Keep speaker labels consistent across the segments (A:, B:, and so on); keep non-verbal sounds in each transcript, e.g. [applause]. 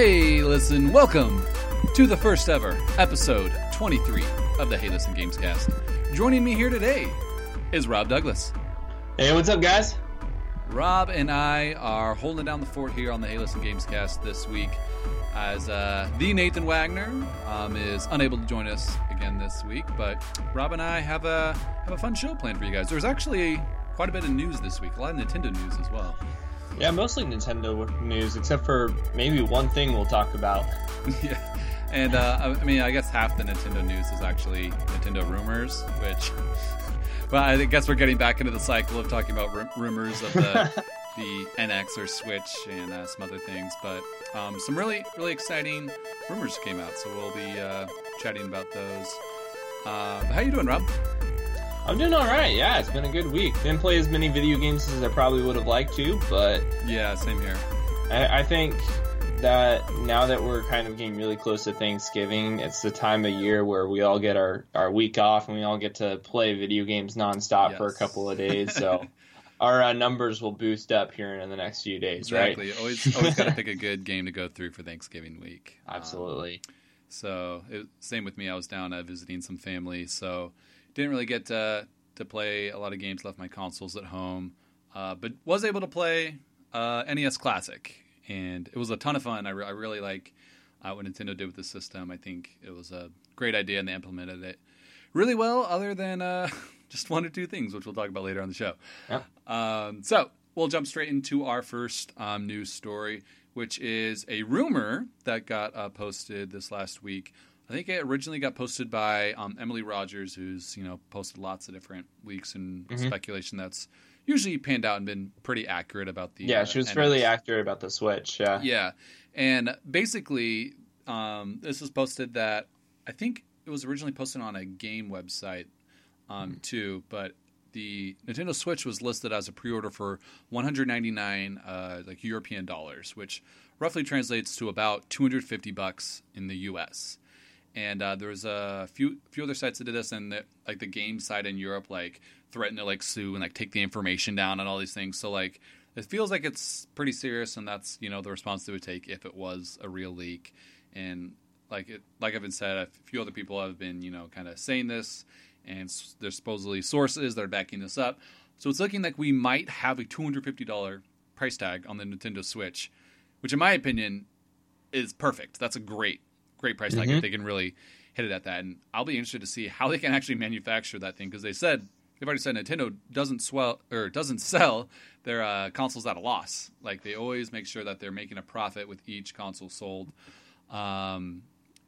A: Hey, listen, welcome to the first ever episode 23 of the Hey Listen Gamescast. Joining me here today is Rob Douglas.
B: Hey, what's up, guys?
A: Rob and I are holding down the fort here on the Hey Listen Gamescast this week as uh, the Nathan Wagner um, is unable to join us again this week. But Rob and I have a have a fun show planned for you guys. There's actually quite a bit of news this week, a lot of Nintendo news as well.
B: Yeah, mostly Nintendo news, except for maybe one thing we'll talk about. [laughs]
A: yeah. And uh, I mean, I guess half the Nintendo news is actually Nintendo rumors, which, [laughs] well, I guess we're getting back into the cycle of talking about r- rumors of the, [laughs] the NX or Switch and uh, some other things. But um, some really, really exciting rumors came out, so we'll be uh, chatting about those. Uh, how you doing, Rob?
B: I'm doing all right. Yeah, it's been a good week. Didn't play as many video games as I probably would have liked to, but
A: yeah, same here.
B: I, I think that now that we're kind of getting really close to Thanksgiving, it's the time of year where we all get our, our week off and we all get to play video games nonstop yes. for a couple of days. So [laughs] our uh, numbers will boost up here in the next few days,
A: exactly.
B: right?
A: Always, always got to pick a [laughs] good game to go through for Thanksgiving week.
B: Absolutely. Um,
A: so it, same with me. I was down uh, visiting some family, so didn't really get to, to play a lot of games. Left my consoles at home, uh, but was able to play uh, NES Classic, and it was a ton of fun. I, re- I really like uh, what Nintendo did with the system. I think it was a great idea, and they implemented it really well. Other than uh, [laughs] just one or two things, which we'll talk about later on the show.
B: Yeah.
A: Um, so we'll jump straight into our first um, news story, which is a rumor that got uh, posted this last week I think it originally got posted by um, Emily Rogers, who's you know posted lots of different leaks and mm-hmm. speculation that's usually panned out and been pretty accurate about the.
B: Yeah, uh, she was fairly accurate about the Switch. Yeah.
A: Yeah, and basically, um, this was posted that I think it was originally posted on a game website um, mm-hmm. too, but the Nintendo Switch was listed as a pre-order for 199 uh, like European dollars, which roughly translates to about 250 bucks in the U.S and uh, there was a few few other sites that did this, and the, like the game side in Europe like threatened to like sue and like take the information down and all these things. So like it feels like it's pretty serious, and that's you know the response they would take if it was a real leak. And like it, like I've been said, a few other people have been you know kind of saying this, and there's supposedly sources that are backing this up. So it's looking like we might have a two hundred fifty dollar price tag on the Nintendo Switch, which in my opinion is perfect. That's a great great price tag mm-hmm. if they can really hit it at that. And I'll be interested to see how they can actually manufacture that thing because they said they've already said Nintendo doesn't swell or doesn't [laughs] sell their uh, consoles at a loss. Like they always make sure that they're making a profit with each console sold. Um,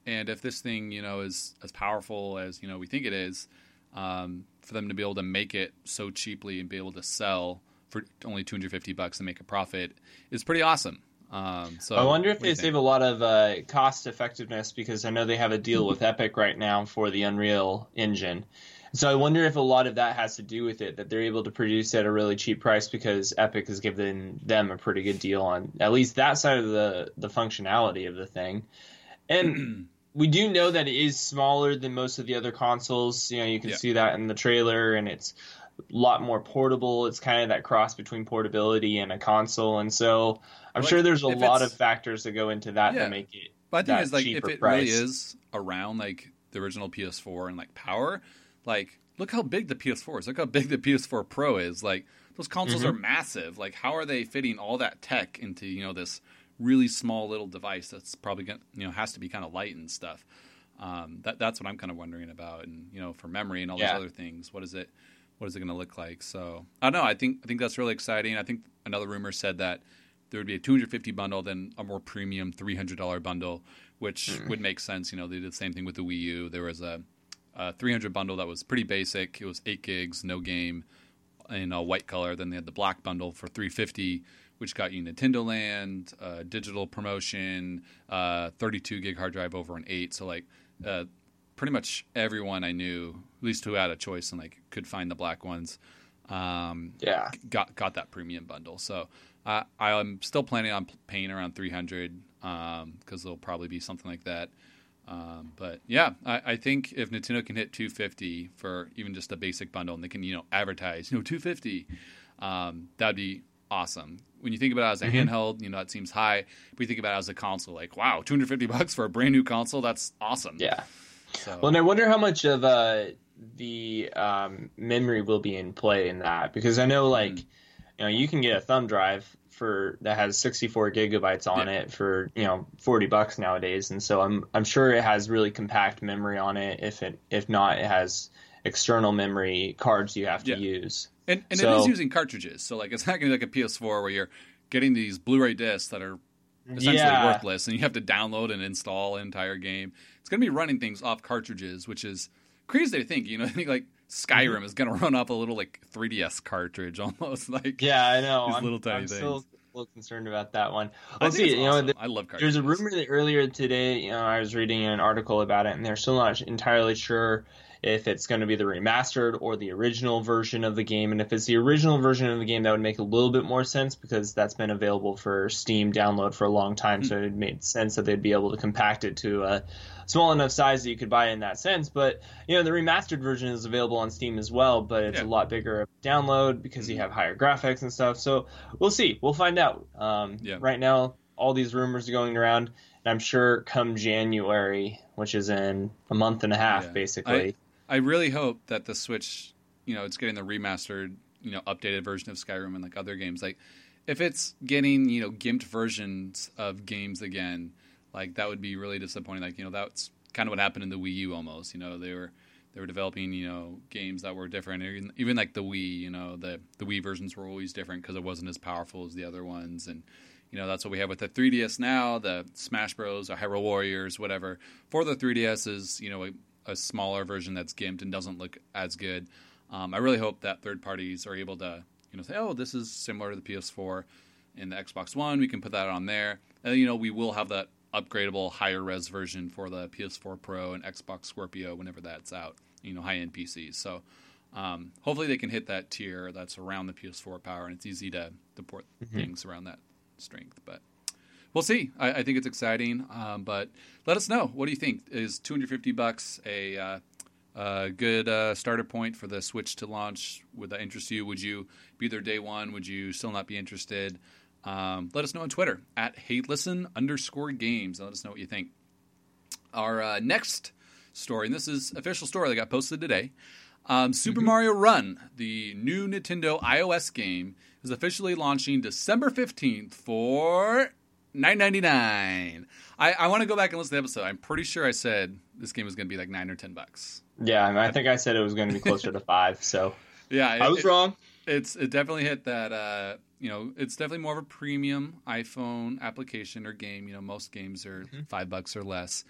A: and if this thing, you know, is as powerful as you know we think it is, um, for them to be able to make it so cheaply and be able to sell for only 250 bucks and make a profit is pretty awesome. Um, so
B: I wonder if they save a lot of uh, cost effectiveness because I know they have a deal with Epic right now for the Unreal Engine. So I wonder if a lot of that has to do with it that they're able to produce at a really cheap price because Epic has given them a pretty good deal on at least that side of the the functionality of the thing. And [clears throat] we do know that it is smaller than most of the other consoles. You know, you can yeah. see that in the trailer, and it's lot more portable. It's kind of that cross between portability and a console, and so I'm like, sure there's a lot of factors that go into that yeah. that make it.
A: But I think it's like if it price. really is around like the original PS4 and like power, like look how big the PS4 is. Look how big the PS4 Pro is. Like those consoles mm-hmm. are massive. Like how are they fitting all that tech into you know this really small little device that's probably gonna, you know has to be kind of light and stuff. Um, that that's what I'm kind of wondering about, and you know for memory and all yeah. those other things. What is it? What is it going to look like? So I don't know. I think I think that's really exciting. I think another rumor said that there would be a 250 bundle, then a more premium $300 bundle, which mm. would make sense. You know, they did the same thing with the Wii U. There was a, a 300 bundle that was pretty basic. It was eight gigs, no game, in a white color. Then they had the black bundle for 350, which got you Nintendo Land, uh, digital promotion, uh, 32 gig hard drive over an eight. So like, uh, pretty much everyone I knew, at least who had a choice and like could find the black ones, um,
B: yeah,
A: got got that premium bundle. So uh, I'm still planning on paying around 300 because um, there'll probably be something like that. Um, but yeah, I, I, think if Nintendo can hit 250 for even just a basic bundle, and they can you know advertise you know 250, um, that'd be awesome. when you think about it as a
B: Mhm.
A: handheld, you know, it seems high. But you think about it as a console, like wow, 250 bucks for a brand new console, that's awesome.
B: Yeah.
A: So,
B: Well, and I wonder how much of uh, the um, memory will be in play in that because I know like
A: Mm.
B: you know you can get a thumb drive for that has 64 gigabytes on it for you know 40 bucks nowadays, and so I'm I'm sure it has really compact memory on it. If it if not, it has external memory cards you have to
A: Yeah.
B: use.
A: and and it
B: so-
A: is using cartridges. So like it's not going to be like a PS4 where you're getting these Blu-ray discs that are essentially
B: yeah,
A: worthless, and you have to download and install an entire game. Going to be running things off cartridges, which is crazy to think. You know, [laughs] I think like Skyrim
B: Mm-hmm.
A: is going to run off a little like 3DS cartridge [laughs] almost. Like
B: yeah, I know.
A: These
B: I'm,
A: little tiny
B: I'm still
A: things.
B: a little concerned about that one.
A: I
B: We'll see.
A: it's
B: You know, the-
A: I love cartridges.
B: There's a rumor that earlier today, you know, I was reading an article about it, and they're still not entirely sure if it's going to be the remastered or the original version of the game. And if it's the original version of the game, that would make a little bit more sense because that's been available for Steam download for a long time. So it made sense that they'd be able to compact it to a small enough size that you could buy in that sense. But you know, the remastered version is available on Steam as well, but it's
A: Yeah.
B: a lot bigger of download because you have higher graphics and stuff. So we'll see. We'll find out. Um,
A: Yeah.
B: Right now, all these rumors are going around, and I'm sure come January, which is in a month and a half,
A: Yeah.
B: basically.
A: I really hope that the Switch, you know, it's getting the remastered, you know, updated version of Skyrim and like other games. Like, if it's getting, you know, gimped versions of games again, like that would be really disappointing. Like, you know, that's kind of what happened in the Wii U almost. You know, they were they were developing, you know, games that were different. Even, even like the Wii, you know, the the Wii versions were always different because it wasn't as powerful as the other ones, and you know that's what we have with the 3DS now. The Smash Bros. or Hyrule Warriors, whatever. For the 3DS is you know a smaller version that's gimped and doesn't look as good. Um, I really hope that third parties are able to you know say, oh, this is similar to the PS4 and the Xbox One. We can put that on there, and you know we will have that upgradable higher res version for the PS4 Pro and Xbox Scorpio whenever that's out. You know, high end PCs. So. Um, hopefully they can hit that tier that's around the PS4 power, and it's easy to, to port things around that strength. But we'll see. I, I think it's exciting. Um, but let us know. What do you think? Is 250 bucks a uh, a good uh, starter point for the Switch to launch? Would that interest you? Would you be there day one? Would you still not be interested? Um, let us know on Twitter at Hey Listen underscore Games. Let us know what you think. Our uh, next story, and this is official story that got posted today. Um, Super Mario Run, the new Nintendo iOS game, is officially launching December fifteenth for nine ninety nine. I, I want to go back and listen to the episode. I'm pretty sure I said this game was going to be like nine or ten bucks.
B: Yeah, I, mean, I think I said it was going to be closer to five, so [laughs]
A: Yeah, it,
B: I was
A: it-
B: wrong.
A: it's it definitely hit that uh you know it's definitely more of a premium iphone application or game you know most games are five bucks or less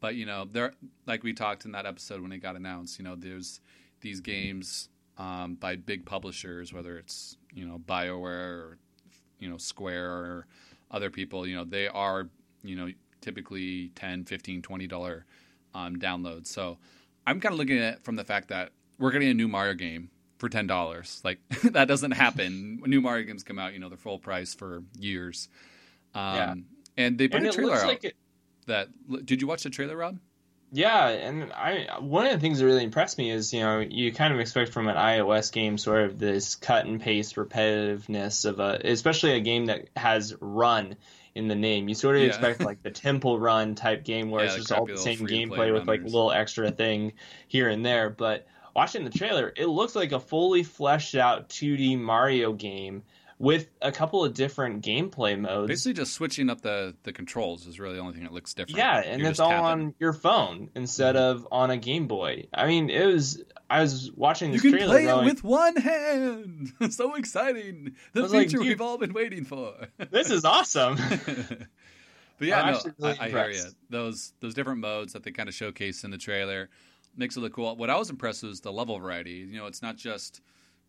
A: but you know there like we talked in that episode when it got announced you know there's these games um, by big publishers whether it's you know bioware or you know square or other people you know they are you know typically 10 15 20 dollar um, downloads so i'm kind of looking at it from the fact that we're getting a new mario game for ten dollars. Like [laughs] that doesn't happen. When new Mario games come out, you know they're full price for years. Um,
B: Yeah.
A: And they put
B: And
A: a trailer out.
B: like it,
A: that did you watch the trailer, Rob?
B: Yeah, and I one of the things that really impressed me is you know you kind of expect from an iOS game sort of this cut and paste repetitiveness of a especially a game that has run in the name. You sort of
A: Yeah.
B: expect like the Temple Run type game where
A: Yeah,
B: it's just all the same gameplay with like a little extra [laughs] thing here and there. But watching the trailer, it looks like a fully fleshed out 2D Mario game with a couple of different gameplay modes.
A: Basically, just switching up the the controls is really the only thing that looks different.
B: Yeah, and
A: You're
B: it's all on your phone instead mm-hmm. of on a Game Boy. I mean, it was. I was watching
A: You
B: this
A: can
B: trailer
A: play
B: going,
A: it with one hand. [laughs] so exciting! The
B: was like,
A: feature we've all been waiting for. [laughs]
B: "This is awesome." [laughs]
A: but yeah, no,
B: really
A: I, I hear you. Those those different modes that they kind of showcase in the trailer makes it look cool. What I was impressed with was the level variety. You know, it's not just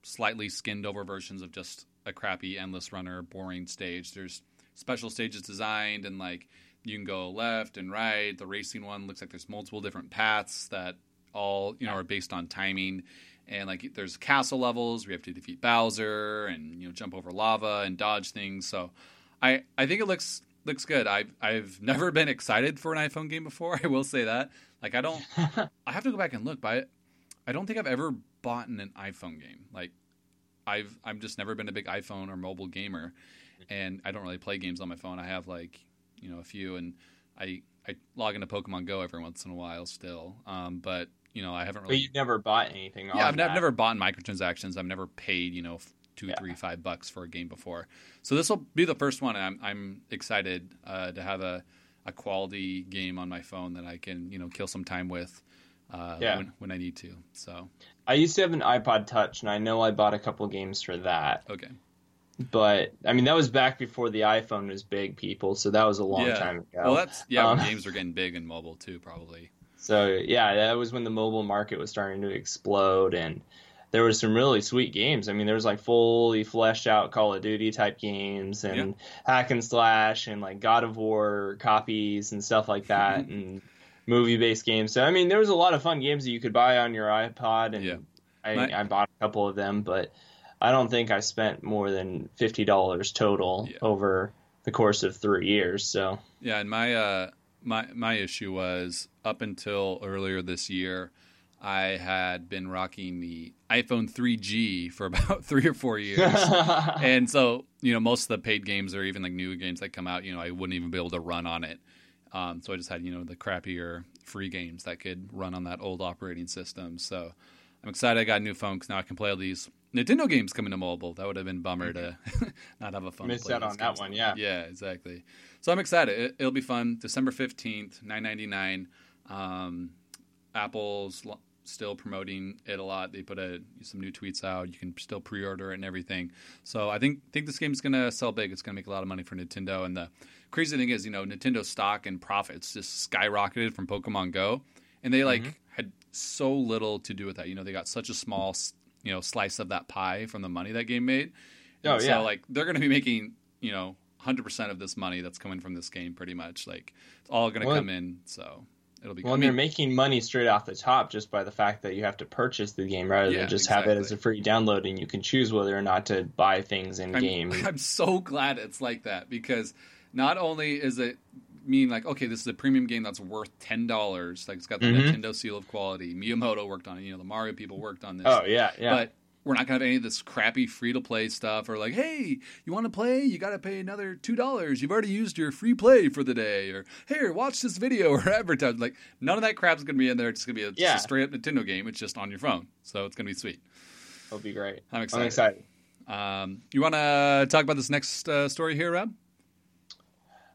A: slightly skinned over versions of just a crappy endless runner boring stage. There's special stages designed and like you can go left and right. The racing one looks like there's multiple different paths that all you know are based on timing. And like there's castle levels where you have to defeat Bowser and you know jump over lava and dodge things. So I I think it looks looks good. I've I've [laughs] never been excited for an iPhone game before. [laughs] I will say that. Like I don't. [laughs] I have to go back and look, but I, I don't think I've ever bought an iPhone game. Like I've I'm just never been a big iPhone or mobile gamer, and I don't really play games on my phone. I have like you know a few, and I I log into Pokemon Go every once in a while still, um, but you know I haven't really.
B: But you've never bought anything.
A: Yeah, I've,
B: that.
A: I've, never bought microtransactions. I've never paid you know two, yeah. three, five bucks for a game before. So this will be the first one. I'm I'm excited uh, to have a a quality game on my phone that I can you know kill some time with. Uh, yeah. when, when I need to. So
B: I used to have an iPod Touch, and I know I bought a couple games for that.
A: Okay.
B: But I mean, that was back before the iPhone was big, people. So that was a long
A: yeah.
B: time ago.
A: Well, that's yeah. Um, games were getting big in mobile too, probably.
B: So yeah, that was when the mobile market was starting to explode, and there was some really sweet games. I mean, there was like fully fleshed out Call of Duty type games and yeah. hack and slash and like God of War copies and stuff like [laughs] that and movie based games. So I mean, there was a lot of fun games that you could buy on your iPod, and
A: yeah.
B: I, My, I bought a couple of them, but I don't think I spent more than fifty dollars total yeah. over the course of three years. So
A: yeah, and my uh, my my issue was up until earlier this year. I had been rocking the iPhone 3G for [laughs] about three or four years, [laughs] and so you know most of the paid games or even like new games that come out, you know, I wouldn't even be able to run on it. Um, so I just had you know the crappier free games that could run on that old operating system. So I'm excited I got a new phone because now I can play all these Nintendo games coming to mobile. That would have been bummer to [laughs] not have a phone.
B: Miss out on that one, yeah.
A: Yeah, exactly. So I'm excited. It, will be fun. December 15th, 9.99. Um, Apple's still promoting it a lot. They put a, some new tweets out. You can still pre-order it and everything. So I think think this game's gonna sell big. It's gonna make a lot of money for Nintendo. And the crazy thing is, you know, Nintendo stock and profits just skyrocketed from Pokemon Go, and they like mm-hmm. had so little to do with that. You know, they got such a small you know slice of that pie from the money that game made.
B: And oh yeah,
A: so, like they're gonna be making you know 100% of this money that's coming from this game pretty much like it's all going to come in so it'll be
B: well, and they're making money straight off the top just by the fact that you have to purchase the game rather yeah, than just exactly. have it as a free download and you can choose whether or not to buy things in game. [laughs]
A: I'm so glad it's like that because not only is it mean like okay this is a premium game that's worth ten dollars like it's got the mm-hmm. Nintendo seal of quality Miyamoto worked on it you know the Mario people worked on this
B: oh yeah yeah
A: but we're not gonna have any of this crappy free to play stuff or like, hey, you want to play? You got to pay another two dollars. You've already used your free play for the day, or here, watch this video [laughs] or advertise. Like none of that crap's gonna be in there. It's gonna be a, yeah. a straight up Nintendo game. It's just on your phone, so it's gonna be sweet.
B: It'll be great.
A: I'm excited. I'm
B: excited.
A: Um, you want to talk about this next uh, story here, Rob?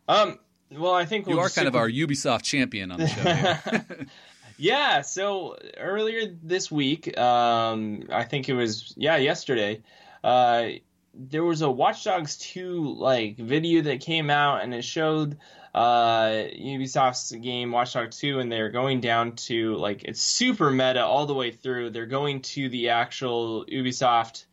B: Um. Well, I think we'll
A: you are kind of our Ubisoft champion on the show. [laughs] [laughs]
B: Yeah, so earlier this week, um, I think it was yeah yesterday, uh, there was a Watch Dogs 2 like video that came out and it showed uh, Ubisoft's game Watch Dogs 2 and they're going down to like it's super meta all the way through. They're going to the actual Ubisoft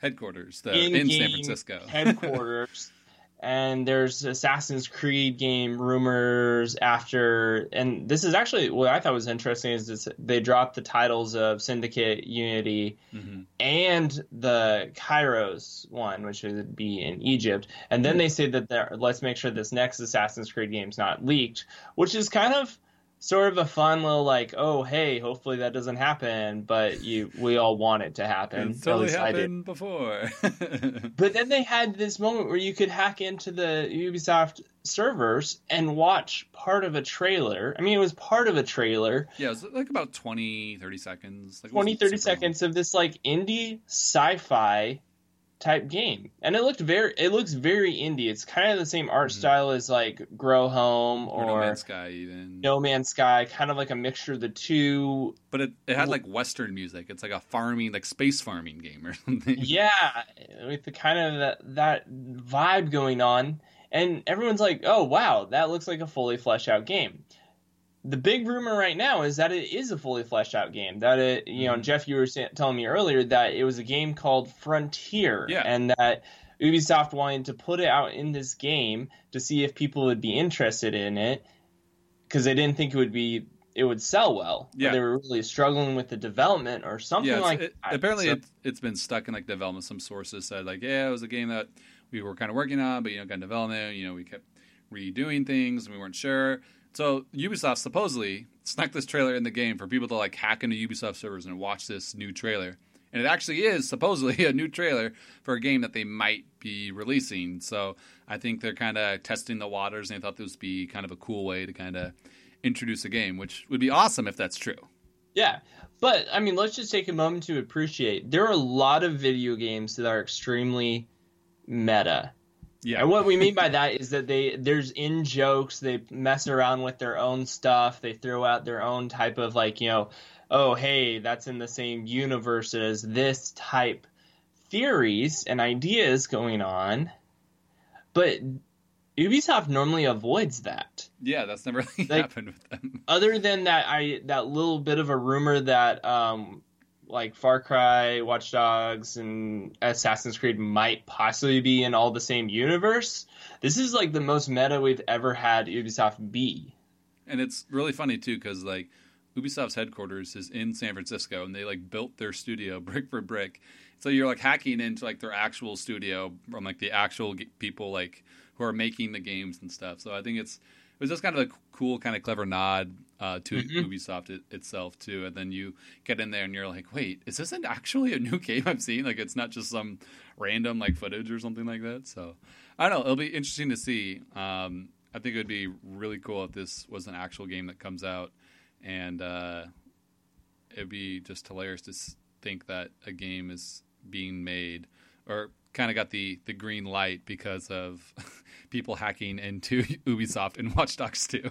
A: headquarters the, in San Francisco
B: headquarters [laughs] and there's Assassin's Creed game rumors after, and this is actually what I thought was interesting is this, they dropped the titles of Syndicate, Unity, mm-hmm. and the Kairos one, which would be in Egypt, and then mm-hmm. they say that let's make sure this next Assassin's Creed game is not leaked, which is kind of sort of a fun little like, oh hey, hopefully that doesn't happen, but you we all want it to happen.
A: It's totally happened before. [laughs]
B: but then they had this moment where you could hack into the Ubisoft servers and watch part of a trailer. I mean, it was part of a trailer.
A: Yeah, it was like about 20, 30 seconds.
B: Like 20, 30 seconds long. of this like indie sci-fi type game, and it looked very it looks very indie. It's kind of the same art mm-hmm. style as like Grow Home or, or,
A: No Man's Sky, even
B: No Man's Sky, kind of like a mixture of the two.
A: But it, it had like Western music. It's like a farming, like space farming game or [laughs] something.
B: Yeah, with the kind of that, that vibe going on, and everyone's like, "Oh wow, that looks like a fully fleshed out game." The big rumor right now is that it is a fully fleshed out game. That it, you know, mm-hmm. Jeff, you were telling me earlier that it was a game called Frontier,
A: yeah.
B: and that Ubisoft wanted to put it out in this game to see if people would be interested in it because they didn't think it would be it would sell well.
A: Yeah,
B: they were really struggling with the development or something
A: yeah,
B: like
A: it,
B: that.
A: Apparently, so, it, has been stuck in like development. Some sources said like, yeah, it was a game that we were kind of working on, but you know, got development. You know, we kept redoing things and we weren't sure. So Ubisoft supposedly snuck this trailer in the game for people to like hack into Ubisoft servers and watch this new trailer. and it actually is supposedly [laughs] a new trailer for a game that they might be releasing. So I think they're kind of testing the waters, and they thought this would be kind of a cool way to kind of introduce a game, which would be awesome if that's true.
B: Yeah, but I mean, let's just take a moment to appreciate there are a lot of video games that are extremely meta.
A: Yeah.
B: And what we mean by that is that they there's in jokes, they mess around with their own stuff, they throw out their own type of like, you know, oh hey, that's in the same universe as this type theories and ideas going on. But Ubisoft normally avoids that.
A: Yeah, that's never [laughs] really like, happened with them.
B: Other than that, I that little bit of a rumor that um, like Far Cry, Watch Dogs, and Assassin's Creed might possibly be in all the same universe. This is like the most meta we've ever had Ubisoft be.
A: And it's really funny too because like Ubisoft's headquarters is in San Francisco, and they like built their studio [laughs] brick for brick. So you're like hacking into like their actual studio from like the actual people like who are making the games and stuff. So I think it's it was just kind of a cool, kind of clever nod uh, to mm-hmm. Ubisoft it, itself too. And then you get in there and you're like, wait, is this actually a new [laughs] game I'm seeing? Like it's not just some random like footage or something like that. So I don't know. It'll be interesting to see. Um, I think it would be really cool if this was an actual game that comes out, and uh, it'd be just hilarious to think that a game is being made or kind of got the the green light because of [laughs] people hacking into [laughs] Ubisoft and Watch Dogs 2.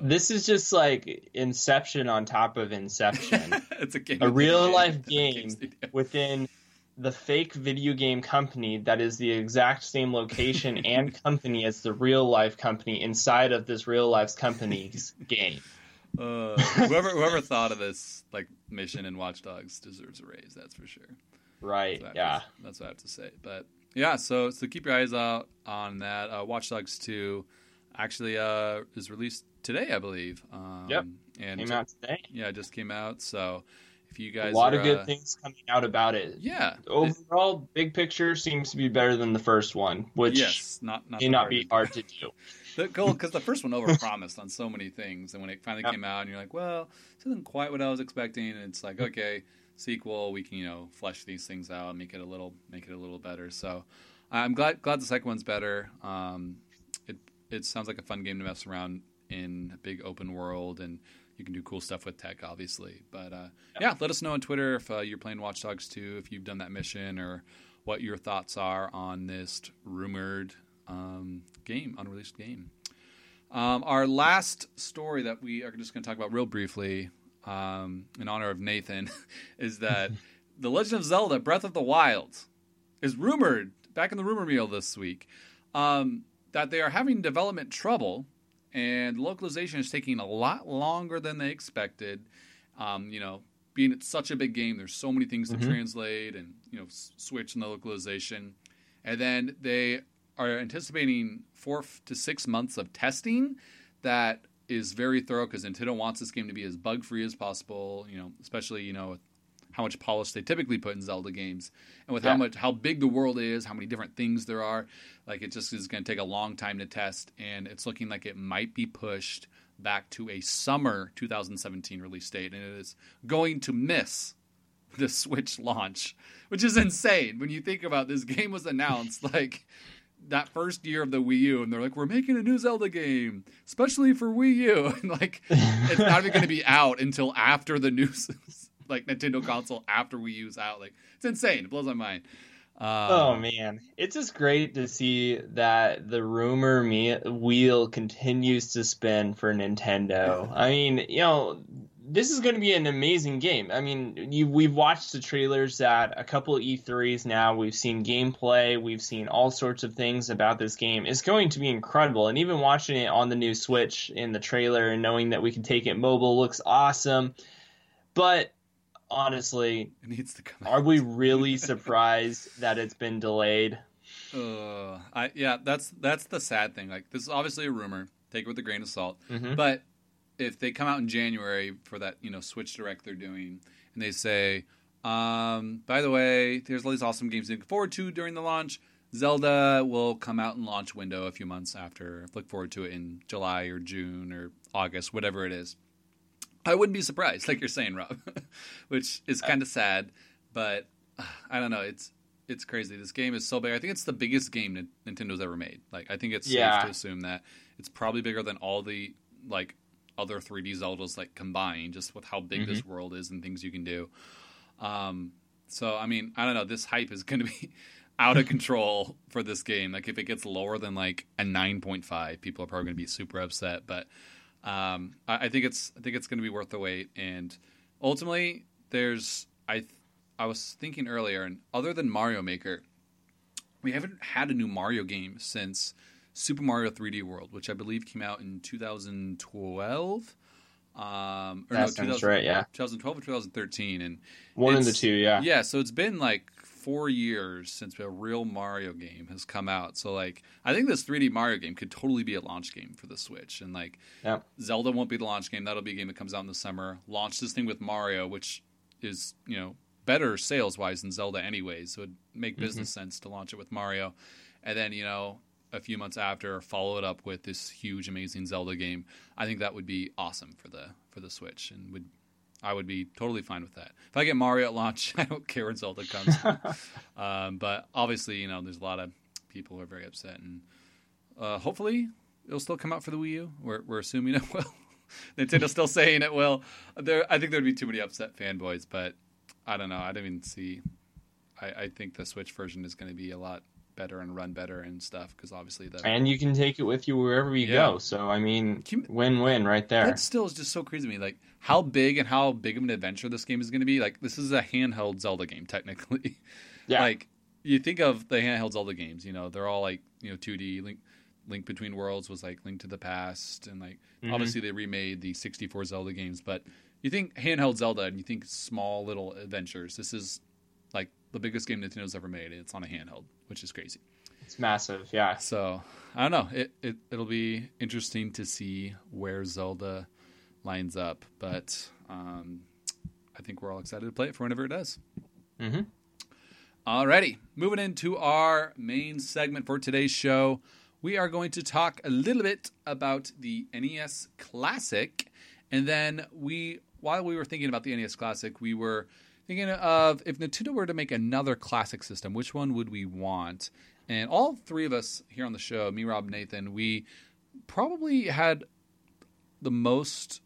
B: This is just like Inception on top of Inception. [laughs]
A: it's a game,
B: a real game. life game, within the fake video game company that is the exact same location [laughs] and company as the real life company inside of this real life company's [laughs] game.
A: Uh, whoever whoever thought of this like mission in Watch Dogs deserves a raise. That's for sure.
B: Right. yeah.
A: To, that's what I have to say. But yeah, so so keep your eyes out on that. Uh, Watch Dogs Two actually uh, is released today, I believe.
B: Um, yep. And came out today.
A: Yeah, it just came out. So if you guys
B: a lot
A: are,
B: of good
A: uh,
B: things coming out about it.
A: Yeah.
B: Overall, it, big picture seems to be better than the first one, which
A: yes, not, not
B: may not be hard to do. [laughs]
A: the goal because the first one overpromised on so many things, and when it finally yep. came out, and you're like, well, this isn't quite what I was expecting, and it's like, okay sequel, we can you know flesh these things out and make it a little make it a little better. So I'm glad glad the second one's better. Um, it sounds like a fun game to mess around in a big open world and you can do cool stuff with tech, obviously. But uh, yeah. yeah. let us know on Twitter if uh, you're playing Watch Dogs 2, if you've done that mission, or what your thoughts are on this rumored um, game, unreleased game. Um, our last story that we are just going to talk about real briefly um, in honor of Nathan, [laughs] is that [laughs] The Legend of Zelda: Breath of the Wild is rumored back in the rumor mill this week um, that they are having development trouble and localization is taking a lot longer than they expected. Um, you know, being it's such a big game, there's so many things mm-hmm. to translate and you know switch in the localization, and then they are anticipating four to six months of testing that is very thorough because Nintendo wants this game to be as bug free as possible. You know, especially you know how much polish they typically put in Zelda games, and with yeah. how much how big the world is, how many different things there are. Like it just is going to take a long time to test, and it's looking like it might be pushed back to a summer 2017 release date, and it is going to miss the Switch launch, which is insane when you think about this game was announced like that first year of the Wii U, and they're like, "We're making a new Zelda game, especially for Wii U," [laughs] and like, it's not even going to be out until after the new [laughs] like Nintendo console after Wii U's out. Like, it's insane. It blows my mind.
B: Um, oh man, it's just great to see that the rumor me- wheel continues to spin for Nintendo. [laughs] I mean, you know, this is going to be an amazing game. I mean, you, we've watched the trailers at a couple of E3s now. We've seen gameplay. We've seen all sorts of things about this game. It's going to be incredible. And even watching it on the new Switch in the trailer and knowing that we can take it mobile looks awesome. But honestly,
A: it needs to come. Out.
B: Are we really surprised that it's been delayed?
A: Uh, I yeah, that's that's the sad thing. Like this is obviously a rumor. Take it with a grain of salt.
B: Mm-hmm.
A: But if they come out in January for that, you know, Switch Direct they're doing, and they say, um, by the way, there's all these awesome games to look forward to during the launch. Zelda will come out in launch window a few months after. Look forward to it in July or June or August, whatever it is. I wouldn't be surprised, like [laughs] you're saying, Rob, [laughs] which is kind of sad, but uh, I don't know. It's it's crazy. This game is so big. I think it's the biggest game Nintendo's ever made. Like I think it's
B: Yeah.
A: safe to assume that it's probably bigger than all the like other 3D Zeldas like combined, just with how big this world is and things you can do. Um, so I mean, I don't know. This hype is going to be [laughs] out of control for this game. Like if it gets lower than like a 9.5, people are probably going to be super upset. But um, I, I think it's I think it's going to be worth the wait. And ultimately, there's I I was thinking earlier, and other than Mario Maker, we haven't had a new Mario game since Super Mario 3D World, which I believe came out in 2012. Um, or
B: That
A: no,
B: sounds right, yeah.
A: 2012 or 2013, and
B: One of the two, yeah.
A: yeah, so it's been like four years since a real Mario game has come out. So like, I think this 3D Mario game could totally be a launch game for the Switch. And like,
B: Yep.
A: Zelda won't be the launch game. That'll be a game that comes out in the summer. Launch this thing with Mario, which is you know better sales wise than Zelda anyways. So it'd make mm-hmm. business sense to launch it with Mario, and then you know a few months after follow it up with this huge amazing Zelda game. I think that would be awesome for the for the Switch and would I would be totally fine with that. If I get Mario at launch, [laughs] I don't care when Zelda comes. um, but obviously, you know, there's a lot of people who are very upset, and uh, hopefully, it'll still come out for the Wii U. We're, we're assuming it [laughs] will. Nintendo's still saying it will. There, I think there'd be too many upset fanboys, but I don't know. I don't even see. I, I think the Switch version is going to be a lot better and run better and stuff because obviously the
B: And you can take it with you wherever you
A: Yeah.
B: go. So I mean,
A: you-
B: win-win right there.
A: That still is just so crazy to me. Like how big and how big of an adventure this game is going to be. Like this is a handheld Zelda game technically. [laughs]
B: Yeah.
A: Like you think of the handheld Zelda games, you know, they're all like you know 2D. Link, Link Between Worlds was like Link to the Past, and like
B: Mhm.
A: obviously they remade the 64 Zelda games. But you think handheld Zelda, and you think small little adventures. This is like the biggest game Nintendo's ever made. and It's on a handheld, which is crazy.
B: It's massive. Yeah.
A: So I don't know. It, it it'll be interesting to see where Zelda lines up, but um, I think we're all excited to play it for whenever it does.
B: Mhm.
A: Alrighty, moving into our main segment for today's show, we are going to talk a little bit about the NES Classic, and then we, while we were thinking about the NES Classic, we were thinking of if Nintendo were to make another classic system, which one would we want? And all three of us here on the show, me, Rob, Nathan, we probably had the most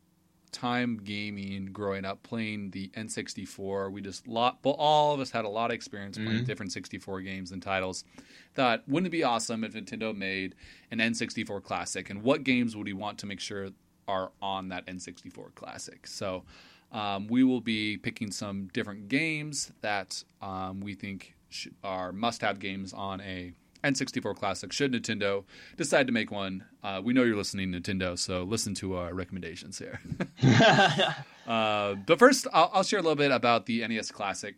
A: time gaming growing up playing the N64. We just lot, but all of us had a lot of experience playing different 64 games and titles. Thought wouldn't it be awesome if Nintendo made an N64 classic? And what games would we want to make sure are on that N64 classic? So um, we will be picking some different games that um, we think sh- are must-have games on a N64 classic. Should Nintendo decide to make one, uh, we know you're listening, Nintendo, so listen to our recommendations here. [laughs] [laughs] uh, but first, I'll, I'll share a little bit about the NES Classic.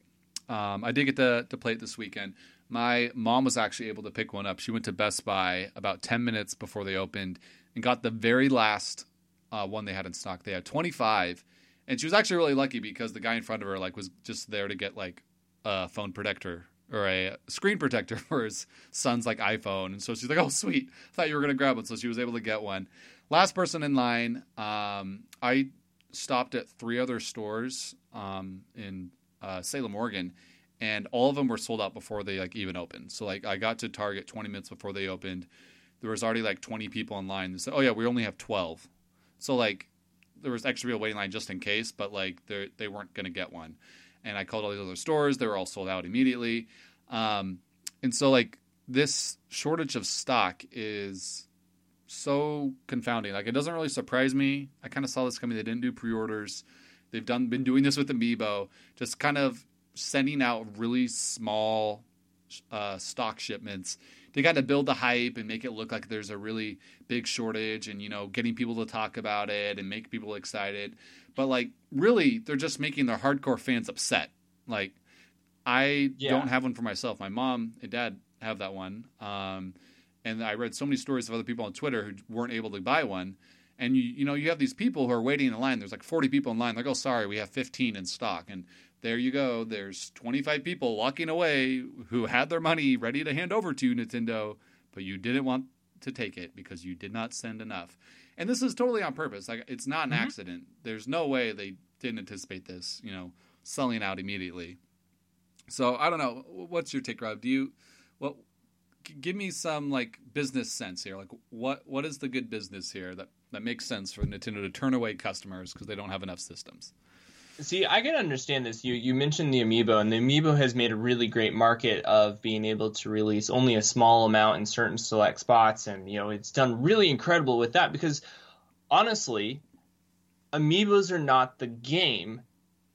A: Um, I did get to, to play it this weekend. My mom was actually able to pick one up. She went to Best Buy about 10 minutes before they opened and got the very last uh, one they had in stock. They had 25, and she was actually really lucky because the guy in front of her like was just there to get like a phone protector or a screen protector [laughs] for his son's like iPhone, and so she's like, "Oh, sweet! I thought you were gonna grab one." So she was able to get one. Last person in line. Um, I stopped at three other stores um, in uh, Salem, Oregon, and all of them were sold out before they like even opened. So like I got to Target 20 minutes before they opened. There was already like 20 people in line. They said, "Oh yeah, we only have 12." So like there was extra real waiting line just in case, but like they they weren't gonna get one. And I called all these other stores; they were all sold out immediately. Um, and so like this shortage of stock is so confounding. Like it doesn't really surprise me. I kind of saw this coming. They didn't do pre-orders. They've done been doing this with Amiibo, just kind of sending out really small uh, stock shipments to kind of build the hype and make it look like there's a really big shortage and you know getting people to talk about it and make people excited. But like really, they're just making their hardcore fans upset. Like I
B: Yeah.
A: don't have one for myself. My mom and dad have that one. Um, and I read so many stories of other people on Twitter who weren't able to buy one. And you you know you have these people who are waiting in line. There's like 40 people in line. they're Like, oh, sorry, we have 15 in stock. And there you go. There's 25 people walking away who had their money ready to hand over to Nintendo, but you didn't want to take it because you did not send enough. and this is totally on purpose. Like it's not an mm-hmm. accident. There's no way they didn't anticipate this. You know, selling out immediately. So I don't know. What's your take, Rob? Do you what? Give me some like business sense here. Like what what is the good business here that that makes sense for Nintendo to turn away customers because they don't have enough systems?
B: See, I can understand this. You you mentioned the amiibo, and the amiibo has made a really great market of being able to release only a small amount in certain select spots, and you know it's done really incredible with that because honestly, amiibos are not the game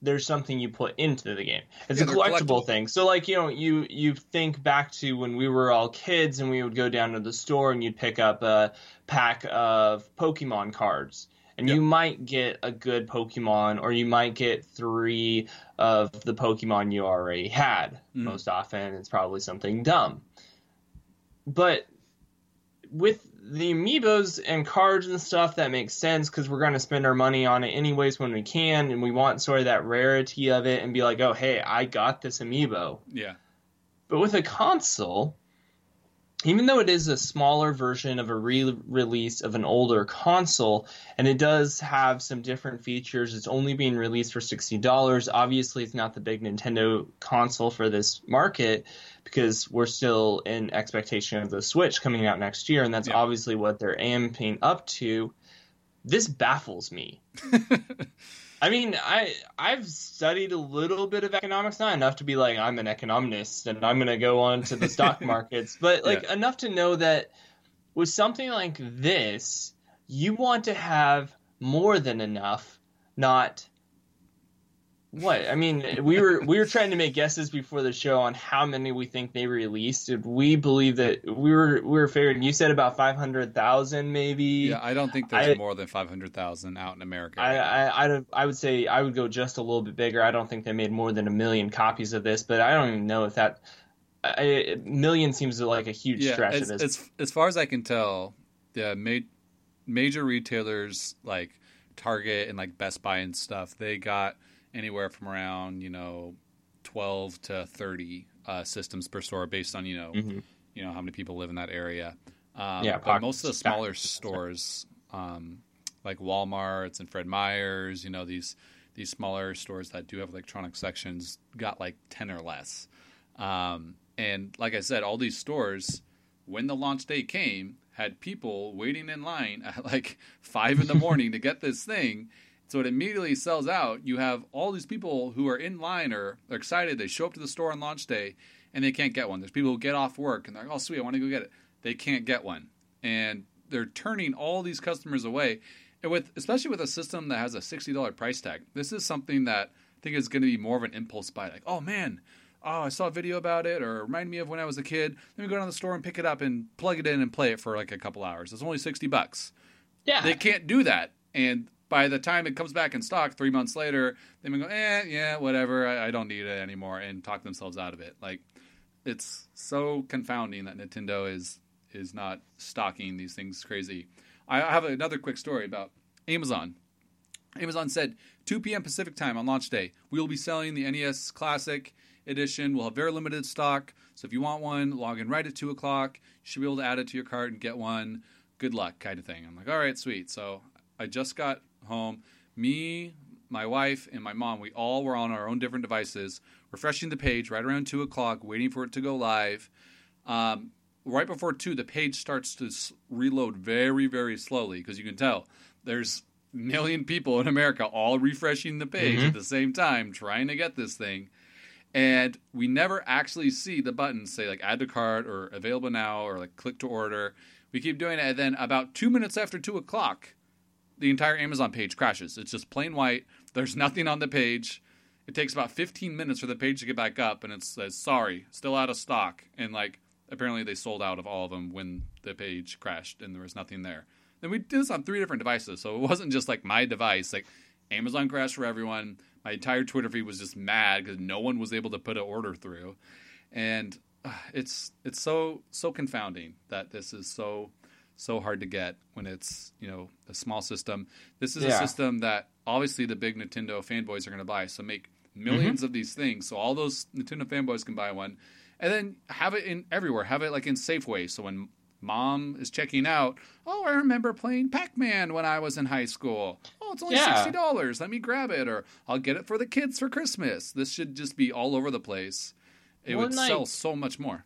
B: there's something you put into the game. It's yeah, a collectible, collectible, thing. So like, you know, you you think back to when we were all kids and we would go down to the store and you'd pick up a pack of Pokemon cards. And yep. you might get a good Pokemon or you might get 3 of the Pokemon you already had. Mm. Most often it's probably something dumb. But with the amiibos and cards and stuff that makes sense because we're going to spend our money on it anyways when we can and we want sort of that rarity of it and be like oh hey i got this amiibo
A: yeah
B: but with a console even though it is a smaller version of a re-release of an older console and it does have some different features it's only being released for $60 obviously it's not the big nintendo console for this market because we're still in expectation of the switch coming out next year and that's yeah. obviously what they're amping up to. This baffles me [laughs] I mean, I I've studied a little bit of economics, not enough to be like I'm an economist and I'm going to go on to the stock [laughs] markets, but like yeah. enough to know that with something like this, you want to have more than enough, not what? I mean, we were we were trying to make guesses before the show on how many we think they released. We believe that we were we were figuring. You said about five hundred thousand, maybe.
A: Yeah, I don't think there's I, more than five hundred thousand out in America.
B: I, I, I I would say I would go just a little bit bigger. I don't think they made more than a million copies of this, but I don't even know if that a million seems like a huge yeah, stretch.
A: As, as, as far as I can tell, the ma- major retailers like Target and like Best Buy and stuff, they got anywhere from around you know 12 to 30 uh, systems per store based on you know mm-hmm. you know how many people live in that area. Um, yeah, but most of the smaller stores, um, like Walmart's and Fred Meyer's, you know these these smaller stores that do have electronic sections, got like 10 or less. Um, and like I said, all these stores, when the launch day came, had people waiting in line at like [laughs] five in the morning to get this thing so it immediately sells out. You have all these people who are in line or they're excited. They show up to the store on launch day and they can't get one. There's people who get off work and they're like, oh, sweet, I want to go get it. They can't get one. And they're turning all these customers away. And with especially with a system that has a $60 price tag, this is something that I think is going to be more of an impulse buy. Like, oh man, oh, I saw a video about it or remind me of when I was a kid. Let me go down to the store and pick it up and plug it in and play it for like a couple hours. It's only 60 bucks.
B: Yeah.
A: They can't do that. And by the time it comes back in stock three months later, they may go, eh, yeah, whatever, I, I, don't need it anymore, and talk themselves out of it. Like, it's so confounding that Nintendo is is not stocking these things crazy. I have another quick story about Amazon. Amazon said 2 p.m. Pacific time on launch day, we will be selling the NES Classic Edition. We'll have very limited stock, so if you want one, log in right at 2 o'clock. You should be able to add it to your cart and get one. Good luck, kind of thing. I'm like, all right, sweet. So I just got home. Me, my wife, and my mom, we all were on our own different devices, refreshing the page right around 2 o'clock, waiting for it to go live. Um, right before 2, the page starts to reload very, very slowly because you can tell there's a million people in America all refreshing the page mm-hmm. at the same time trying to get this thing. And we never actually see the button say like add to cart or available now or like click to order. We keep doing it. And then about two minutes after two o'clock, the entire Amazon page crashes. It's just plain white. There's nothing on the page. It takes about 15 minutes for the page to get back up, and it says, sorry, still out of stock. And like, apparently they sold out of all of them when the page crashed and there was nothing there. Then we did this on three different devices, so it wasn't just like my device. Like, Amazon crashed for everyone. My entire Twitter feed was just mad because no one was able to put an order through. And uh, it's it's so so confounding that this is so so hard to get when it's you know a small system. This is yeah. a system that obviously the big Nintendo fanboys are going to buy. So make 1000000s mm-hmm. of these things, so all those Nintendo fanboys can buy one, and then have it in everywhere. Have it like in Safeway, so when mom is checking out. Oh, I remember playing Pac Man when I was in high school. Oh, it's only
B: Yeah.
A: sixty dollars. Let me grab it, or I'll get it for the kids for Christmas. This should just be all over the place. It
B: Well,
A: would
B: like-
A: sell so much more.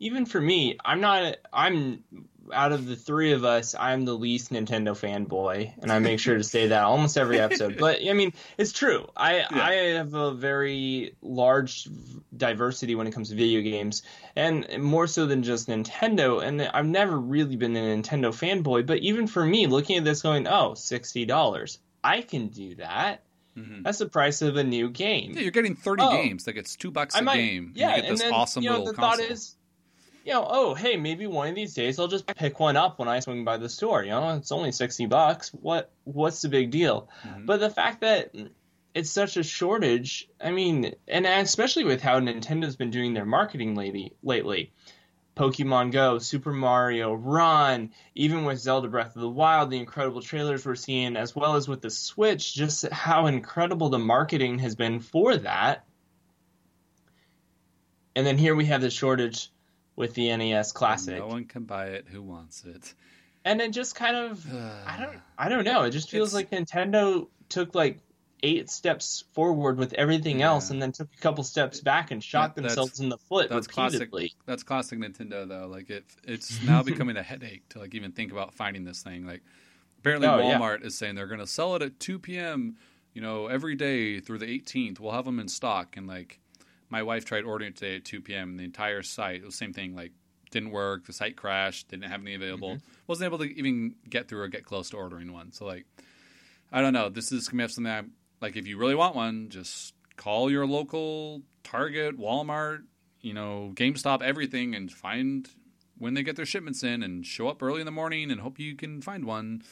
B: even for me, I'm not. I'm out of the three of us, I'm the least Nintendo fanboy, and I make sure to say that almost every episode. [laughs] But I mean, it's true. I I have a very large diversity when it comes to video games, and more so than just Nintendo. And I've never really been a Nintendo fanboy. But even for me, looking at this, going, oh, sixty dollars, I can do that.
A: Mhm.
B: That's the price of a new game.
A: Yeah, you're getting thirty
B: Oh.
A: games. Like it's two bucks a
B: might,
A: game.
B: yeah,
A: and you get
B: and
A: this
B: then
A: awesome
B: you know
A: little
B: the
A: console.
B: thought is, you know, oh hey, maybe one of these days I'll just pick one up when I swing by the store. You know, it's only sixty bucks. What what's the big deal?
A: Mhm.
B: But the fact that it's such a shortage, I mean, and especially with how Nintendo's been doing their marketing lately, lately. Pokemon Go, Super Mario Run, even with Zelda Breath of the Wild, the incredible trailers we're seeing, as well as with the Switch, just how incredible the marketing has been for that. And then here we have the shortage with the NES Classic.
A: No one can buy it. Who wants it?
B: And it just kind of [sighs] I don't I don't know. It just feels
A: It's-
B: like Nintendo took like eight steps forward with everything
A: Yeah.
B: else and then took a couple steps back and shot
A: That-
B: themselves in the foot
A: that's classic.
B: repeatedly.
A: That's classic Nintendo though. Like it, it's [laughs] now becoming a headache to like even think about finding this thing. Like apparently
B: Oh, yeah.
A: Walmart is saying they're going to sell it at 2 p.m. You know, every day through the 18th. We'll have them in stock. And like my wife tried ordering it today at 2 p.m. and the entire site it was the same thing. Like didn't work. The site crashed. Didn't have any available.
B: Mm-hmm.
A: Wasn't able to even get through or get close to ordering one. So like I don't know. This is gonna have something. I, like if you really want one, just call your local Target, Walmart, you know, GameStop, everything, and find when they get their shipments in, and show up early in the morning, and hope you can find one.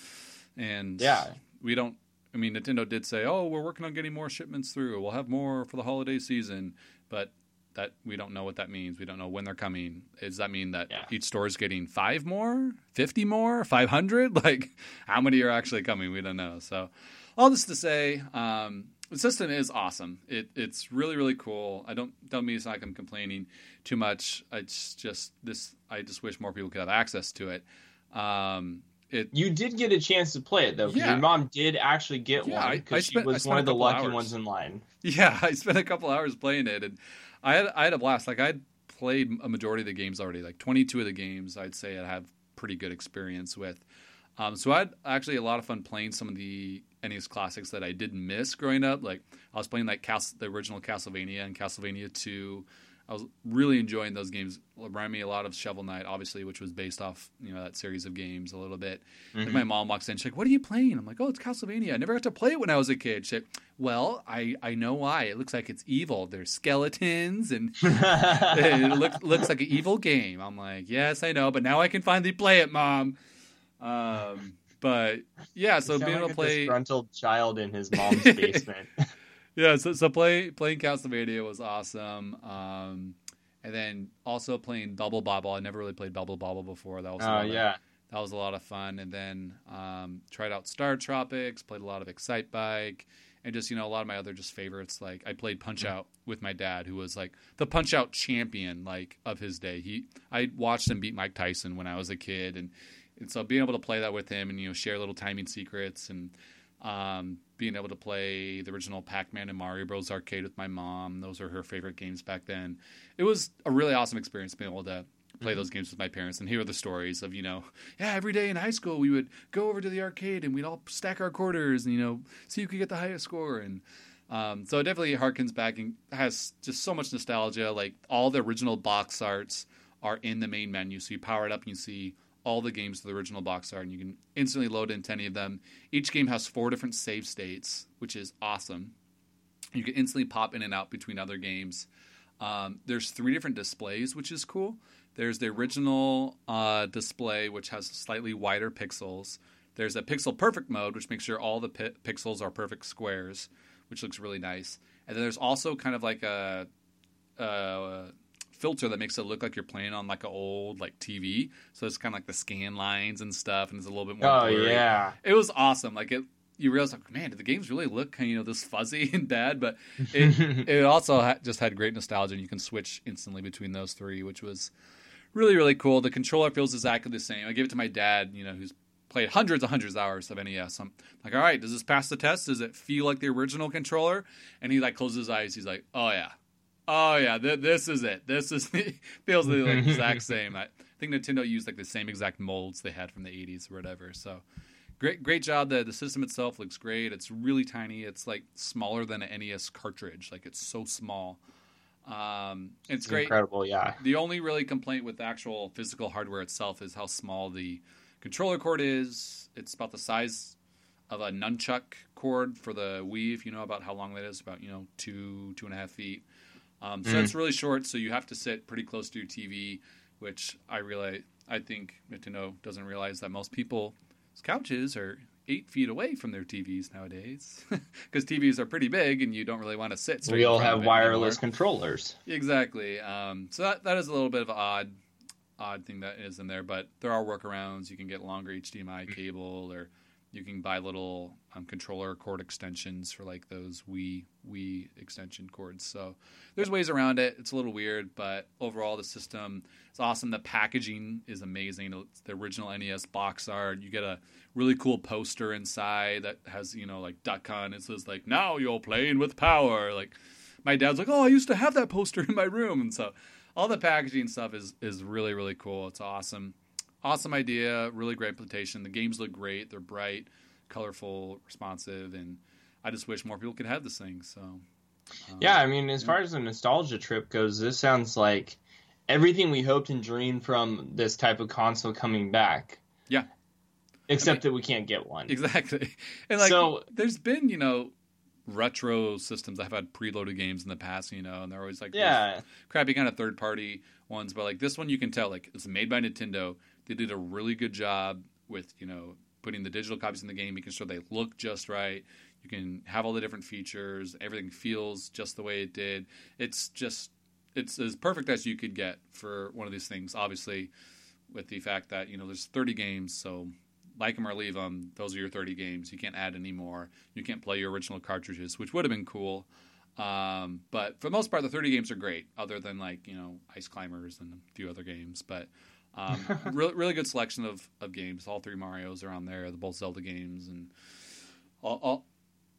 A: And
B: Yeah.
A: we don't. I mean, Nintendo did say, "Oh, we're working on getting more shipments through. We'll have more for the holiday season," but that we don't know what that means. We don't know when they're coming. Does that mean that
B: Yeah.
A: each store is getting five more, fifty more, five hundred? [laughs] Like, how many are actually coming? We don't know. So, all this to say, um, the system is awesome. It, it's really really cool. I don't don't mean it's like I'm complaining too much. It's just this. I just wish more people could have access to it. Um, it
B: You did get a chance to play it though,
A: Yeah.
B: your mom did actually get
A: Yeah,
B: one
A: I- I
B: because she
A: I
B: was one of the lucky
A: hours.
B: ones in line.
A: Yeah, [laughs] I spent a couple hours playing it, and I had I had a blast. Like I'd played a majority of the games already. Like 22 of the games, I'd say I have pretty good experience with. Um, so I had actually a lot of fun playing some of the NES classics that I did miss growing up. Like I was playing like Cas- the original Castlevania and Castlevania 2. I was really enjoying those games. Remind me a lot of Shovel Knight, obviously, which was based off you know that series of games a little bit. And my mom walks in, she's like, "What are you playing?" I'm like, "Oh, it's Castlevania. I never got to play it when I was a kid." She's like, "Well, I I know why. It looks like it's evil. There's skeletons and [laughs] it looks looks like an evil game." I'm like, "Yes, I know, but now I can finally play it, mom." Um, but yeah, so being able
B: like
A: to
B: a
A: play
B: disgruntled child in his mom's [laughs] basement.
A: Yeah, so, so play playing Castlevania was awesome. Um, and then also playing Bubble Bobble. I never really played Bubble Bobble before. That was
B: Oh
A: lot of-
B: yeah.
A: that was a lot of fun. And then um, tried out Star Tropics, played a lot of Excite Bike, and just you know a lot of my other just favorites. Like I played Punch Out with my dad, who was like the Punch Out champion like of his day. He I watched him beat Mike Tyson when I was a kid, and and so being able to play that with him and you know share little timing secrets and um, being able to play the original Pac-Man and Mario Bros. arcade with my mom. Those are her favorite games back then. It was a really awesome experience being able to play those games with my parents and hear the stories of you know yeah every day in high school we would go over to the arcade and we'd all stack our quarters and you know see who could get the highest score and um, so it definitely harkens back and has just so much nostalgia like all the original box arts are in the main menu so you power it up and you see all the games to the original box art and you can instantly load into any of them each game has four different save states which is awesome you can instantly pop in and out between other games um, there's three different displays, which is cool. There's the original uh, display, which has slightly wider pixels. There's a pixel perfect mode, which makes sure all the pi- pixels are perfect squares, which looks really nice. And then there's also kind of like a, a filter that makes it look like you're playing on like an old like TV. So it's kind of like the scan lines and stuff, and it's a little bit more.
B: Oh
A: blurry
B: yeah.
A: it was awesome. Like it, you realize like, man, did the games really look kind of you know this fuzzy [laughs] and bad? But it [laughs] it also ha- just had great nostalgia, and you can switch instantly between those three, which was really really cool. The controller feels exactly the same. I gave it to my dad, you know, who's played hundreds and hundreds of hours of NES. I'm like, all right, does this pass the test? Does it feel like the original controller? And he like closes his eyes. He's like, oh yeah, oh yeah, th- this is it. This is the, [laughs] feels the like, exact [laughs] same. I think Nintendo used like the same exact molds they had from the 80s or whatever. So great, great job. The the system itself looks great. It's really tiny. It's like smaller than an NES cartridge. Like it's so small. Um, it's,
B: It's
A: great.
B: incredible, yeah.
A: The only really complaint with the actual physical hardware itself is how small the controller cord is. It's about the size of a nunchuck cord for the Wii, if you know about how long that is, about you know two two and a half feet. Um, so it's really short, so you have to sit pretty close to your TV, which I realize. I think Nintendo doesn't realize that most people's couches are eight feet away from their TVs nowadays, [laughs] because TVs are pretty big and you don't really want to sit.
B: We all have wireless
A: anymore.
B: controllers.
A: Exactly. Um, so that, that is a little bit of an odd, odd thing that is in there, but there are workarounds. You can get longer HDMI cable, or you can buy little um, controller cord extensions for like those Wii Wii extension cords. So there's ways around it. It's a little weird, but overall the system is awesome. The packaging is amazing. It's the original NES box art. You get a really cool poster inside that has you know like Duck Hunt. It says like now you're playing with power. Like my dad's like, oh, I used to have that poster in my room, and so all the packaging stuff is is really really cool. It's awesome, awesome idea, really great implementation. The games look great. They're bright, colorful, responsive, and I just wish more people could have this thing. So um,
B: Yeah, I mean, as
A: yeah.
B: far as the nostalgia trip goes, this sounds like everything we hoped and dreamed from this type of console coming back.
A: Yeah.
B: Except that we can't get one.
A: exactly. [laughs] And like,
B: So-
A: there's been you know retro systems that have had preloaded games in the past, you know, and they're always like
B: Yeah.
A: crappy kind of third party ones, but like this one you can tell like it's made by Nintendo. They did a really good job with, you know, putting the digital copies in the game, making sure they look just right. You can have all the different features, everything feels just the way it did. It's just it's as perfect as you could get for one of these things, obviously with the fact that, you know, there's 30 games, so like them or leave them, those are your 30 games. You can't add any more. You can't play your original cartridges, which would have been cool. Um, but for the most part, the 30 games are great, other than like, you know, Ice Climbers and a few other games. But um, [laughs] really, really good selection of, of games. All three Marios are on there, the both Zelda games, and all, all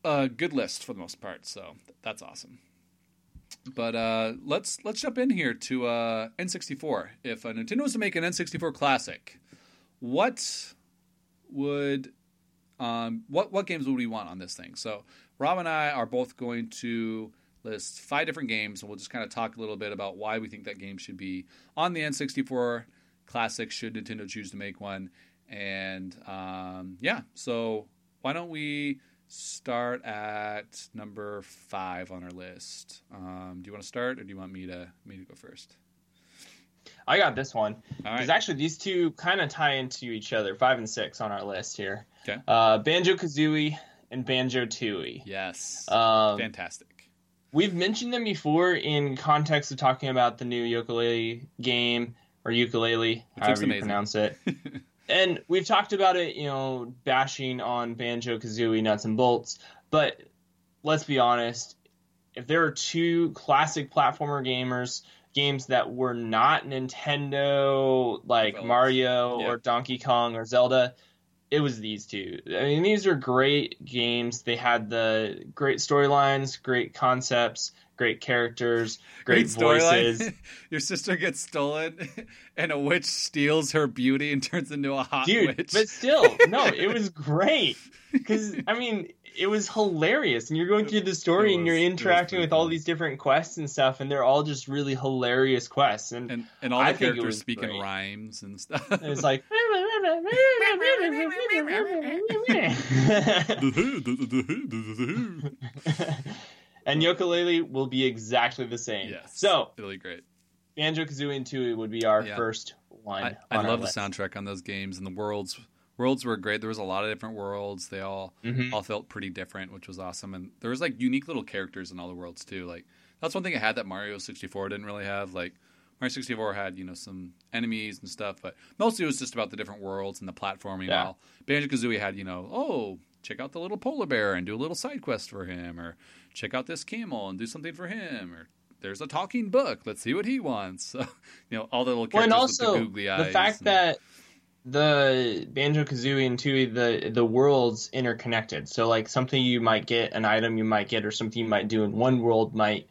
A: uh, good list for the most part. So that's awesome. But uh, let's let's jump in here to uh, N64. If uh, Nintendo was to make an N64 classic, what would um, what what games would we want on this thing? So Rob and I are both going to list five different games, and we'll just kind of talk a little bit about why we think that game should be on the N64 Classic. Should Nintendo choose to make one? And um, yeah, so why don't we start at number five on our list? Um, do you want to start, or do you want me to me to go first?
B: I got this one. Because
A: right.
B: actually, these two kind of tie into each other. Five and six on our list here.
A: Okay.
B: Uh, Banjo Kazooie and Banjo Tooie.
A: Yes.
B: Um,
A: Fantastic.
B: We've mentioned them before in context of talking about the new Yooka-Laylee game or Yooka-Laylee,
A: looks
B: however you pronounce it. [laughs] and we've talked about it, you know, bashing on Banjo Kazooie nuts and bolts. But let's be honest, if there are two classic platformer gamers games that were not Nintendo, like
A: Developed.
B: Mario
A: Yeah.
B: or Donkey Kong or Zelda, it was these two. I mean, these are great games. They had the great storylines, great concepts, great characters, [laughs] great,
A: storyline.
B: voices. [laughs]
A: Your sister gets stolen, [laughs] and a witch steals her beauty and turns into a hot
B: Dude,
A: witch.
B: but still, no, it was great. Because, I mean, it was hilarious. And you're going through the story
A: It
B: and you're
A: was- it was
B: interacting with all these different quests and stuff, and they're all just really hilarious quests. And,
A: and and all
B: I
A: the
B: think it
A: characters speaking
B: great.
A: rhymes and stuff. [laughs]
B: it's like. [laughs] [laughs] and Yooka-Laylee will be exactly the same.
A: yes.
B: So,
A: really great.
B: Banjo Kazooie and Tooie would be our
A: Yeah.
B: first one.
A: I, I
B: on our
A: love the
B: list.
A: soundtrack on those games, and the worlds worlds were great. There was a lot of different worlds. They all
B: Mhm.
A: all felt pretty different, which was awesome. And there was like unique little characters in all the worlds too. Like that's one thing I had that Mario 64 didn't really have. Like Mario 64 had you know some enemies and stuff, but mostly it was just about the different worlds and the platforming.
B: Yeah.
A: While Banjo Kazooie had you know oh check out the little polar bear and do a little side quest for him, or check out this camel and do something for him, or there's a talking book. Let's see what he wants. [laughs] So, you know, all the little
B: Well,
A: characters
B: and also
A: with the googly eyes.
B: the fact
A: and-
B: that the Banjo Kazooie and Tooie, the the worlds interconnected. So like something you might get, an item you might get, or something you might do in one world might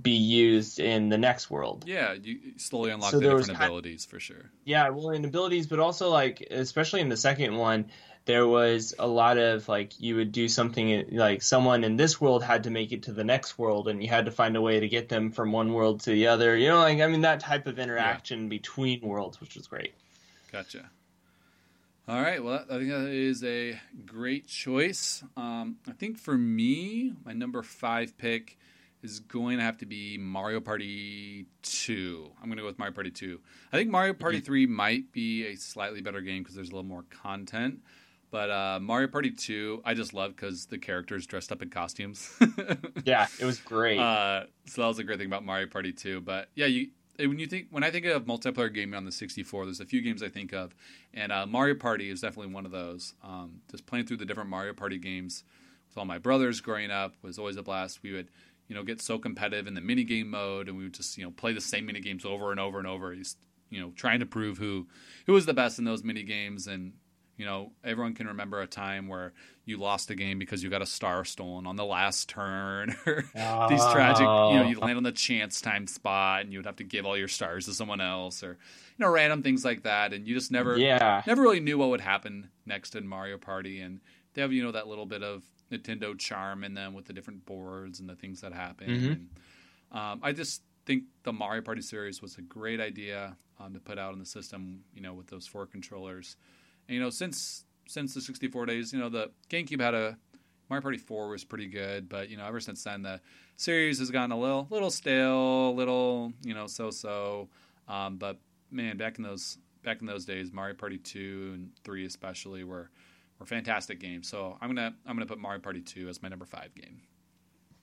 B: be used in the next world.
A: yeah, you slowly unlock
B: So
A: the different
B: kind-
A: abilities for sure.
B: Yeah, well, in abilities, but also like especially in the second one, there was a lot of like you would do something like someone in this world had to make it to the next world, and you had to find a way to get them from one world to the other. You know, like I mean that type of interaction between worlds, which was great.
A: Gotcha. All right. Well, I think that is a great choice. Um, I think for me, my number five pick is going to have to be Mario Party 2. I'm going to go with Mario Party 2. I think Mario Party 3 might be a slightly better game because there's a little more content. But uh, Mario Party 2, I just love because the characters dressed up in costumes. [laughs]
B: Yeah, it was great.
A: Uh, so that was a great thing about Mario Party 2. But yeah, you when you think when I think of multiplayer gaming on the 64, there's a few games I think of, and uh, Mario Party is definitely one of those. Um, just playing through the different Mario Party games with all my brothers growing up was always a blast. We would you know get so competitive in the mini game mode, and we would just you know play the same mini games over and over and over. You know, trying to prove who who was the best in those mini games and. You know, everyone can remember a time where you lost a game because you got a star stolen on the last turn, [laughs] or these tragic, you know,
B: Oh.
A: you land on the chance time spot, and you would have to give all your stars to someone else, or you know, random things like that, and you just never,
B: yeah,
A: never really knew what would happen next in Mario Party, and they have you know that little bit of Nintendo charm in them with the different boards and the things that happen.
B: Mhm.
A: And, um, I just think the Mario Party series was a great idea um, to put out in the system, you know, with those four controllers. And, you know, since since the 64 days, you know, the GameCube had a Mario Party 4 was pretty good, but you know, ever since then, the series has gotten a little little stale, a little you know, so so. Um, but man, back in those back in those days, Mario Party 2 and 3 especially were were fantastic games. So I'm gonna I'm gonna put Mario Party 2 as my number five game.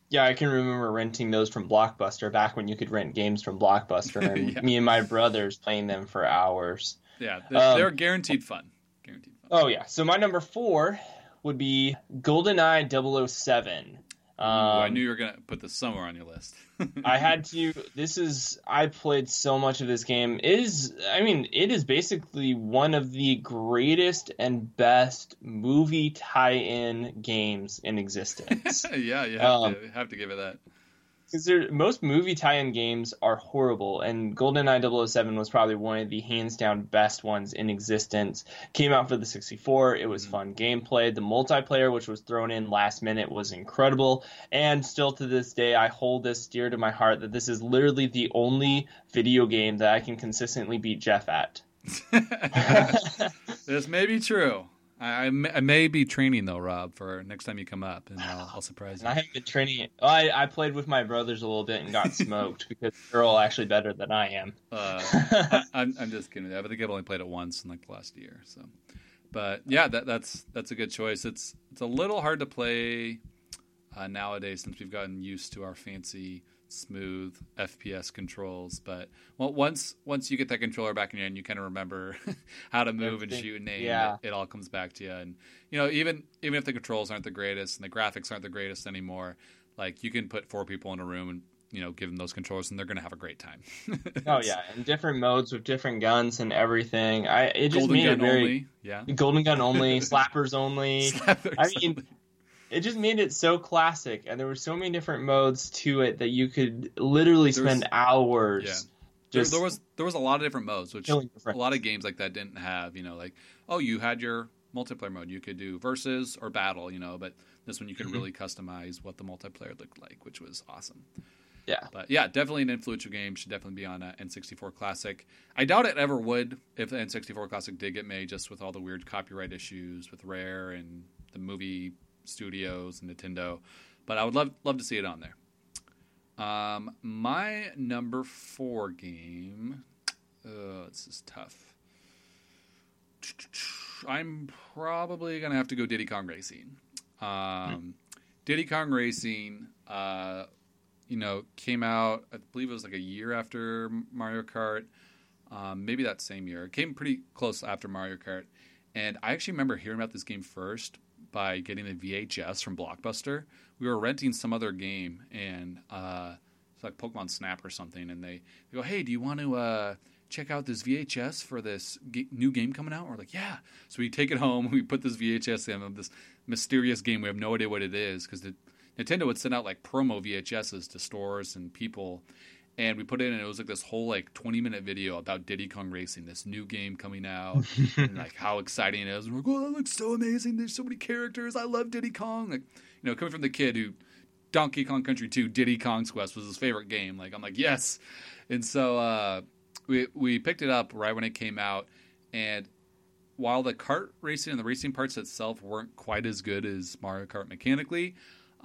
B: yeah. I can remember renting those from Blockbuster back when you could rent games from Blockbuster, [laughs] and
A: Yeah.
B: me and my brothers playing them for hours.
A: Yeah, they're,
B: Um,
A: they're guaranteed fun. Guaranteed fun.
B: Oh yeah. So my number four would be GoldenEye 007.
A: Ooh, I
B: Um,
A: knew you were gonna put this somewhere on your list. [laughs]
B: I had to. This is. I played so much of this game. It is. I mean, it is basically one of the greatest and best movie tie-in games in existence. [laughs]
A: yeah, you have,
B: Um,
A: to, have to give it that.
B: Because most movie tie-in games are horrible, and GoldenEye 007 was probably one of the hands-down best ones in existence. Came out for the 64. It was
A: Mhm.
B: fun gameplay. The multiplayer, which was thrown in last minute, was incredible. And still to this day, I hold this dear to my heart that this is literally the only video game that I can consistently beat Jeff at. [laughs]
A: this may be true. I, I, may, I may be training though, Rob, for next time you come up, and I'll, I'll surprise you.
B: I haven't been training it. I, I played with my brothers a little bit and got smoked [laughs] because they're all actually better than I am.
A: Uh, [laughs] I, I'm, I'm just kidding. I think I've only played it once in like the last year. So, but yeah, that, that's that's a good choice. It's it's a little hard to play uh, nowadays since we've gotten used to our fancy, smooth FPS controls. But well, once once you get that controller back in your hand, you kind of remember [laughs] how to move and shoot and aim.
B: yeah.
A: It, it all comes back to you. And you know, even even if the controls aren't the greatest and the graphics aren't the greatest anymore, like you can put four people in a room and you know give them those controllers and they're going to have a great time. [laughs]
B: Oh yeah, and different modes with different guns and everything. I it just
A: Golden
B: made
A: gun
B: it very
A: only. Yeah.
B: golden gun only, [laughs] slappers only.
A: Slappers
B: I mean,
A: only.
B: It just made it so classic, and there were so many different modes to it that you could literally
A: There was-
B: spend hours.
A: Yeah. there,
B: Just
A: there was there was a lot of different modes, which a lot of games like that didn't have. You know, like oh, you had your multiplayer mode. You could do versus or battle. You know, but this one you could
B: Mhm.
A: really customize what the multiplayer looked like, which was awesome.
B: Yeah.
A: But yeah, definitely an influential game. Should definitely be on a N64 Classic. I doubt it ever would if the N64 Classic did get made, just with all the weird copyright issues with Rare and the movie studios and Nintendo. But I would love love to see it on there. Um, my number four game. Uh, this is tough. I'm probably gonna have to go Diddy Kong Racing. Um, Diddy Kong Racing, uh, you know, came out. I believe it was like a year after Mario Kart. Um, maybe that same year. It came pretty close after Mario Kart. And I actually remember hearing about this game first by getting the VHS from Blockbuster. We were renting some other game, and uh, it's like Pokemon Snap or something, and they, they go, "Hey, do you want to uh, check out this VHS for this g- new game coming out?" We're like, "Yeah." So we take it home. [laughs] We put this VHS in of this mysterious game. We have no idea what it is because Nintendo would send out like promo VHSs to stores and people, and we put it in, and it was like this whole like 20 minute video about Diddy Kong Racing, this new game coming out, [laughs] and like how exciting it is. And we're like, "Oh, that looks so amazing! There's so many characters. I love Diddy Kong." Like, you know, coming from the kid who Donkey Kong Country 2 Diddy Kong's Quest was his favorite game. Like I'm like, yes. And so uh, we we picked it up right when it came out and while the kart racing and the racing parts itself weren't quite as good as Mario Kart mechanically,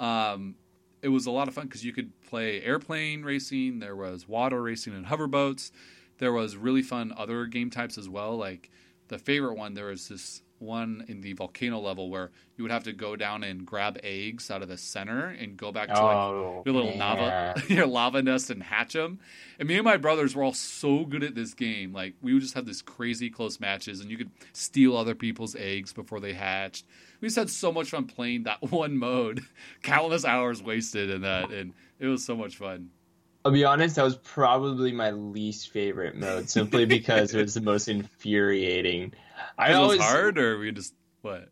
A: um, it was a lot of fun because you could play airplane racing, there was water racing and hoverboats. There was really fun other game types as well. Like the favorite one, there was this one in the volcano level where you would have to go down and grab eggs out of the center and go back to
B: Oh,
A: your little
B: yeah.
A: lava [laughs] your lava nest and hatch them. And me and my brothers were all so good at this game. Like we would just have this crazy close matches, and you could steal other people's eggs before they hatched. We just had so much fun playing that [laughs] one mode. Countless hours wasted in that, and it was so much fun.
B: I'll be honest, that was probably my least favorite mode, simply [laughs] because it was the most infuriating. I
A: it
B: always
A: was hard, or we just what?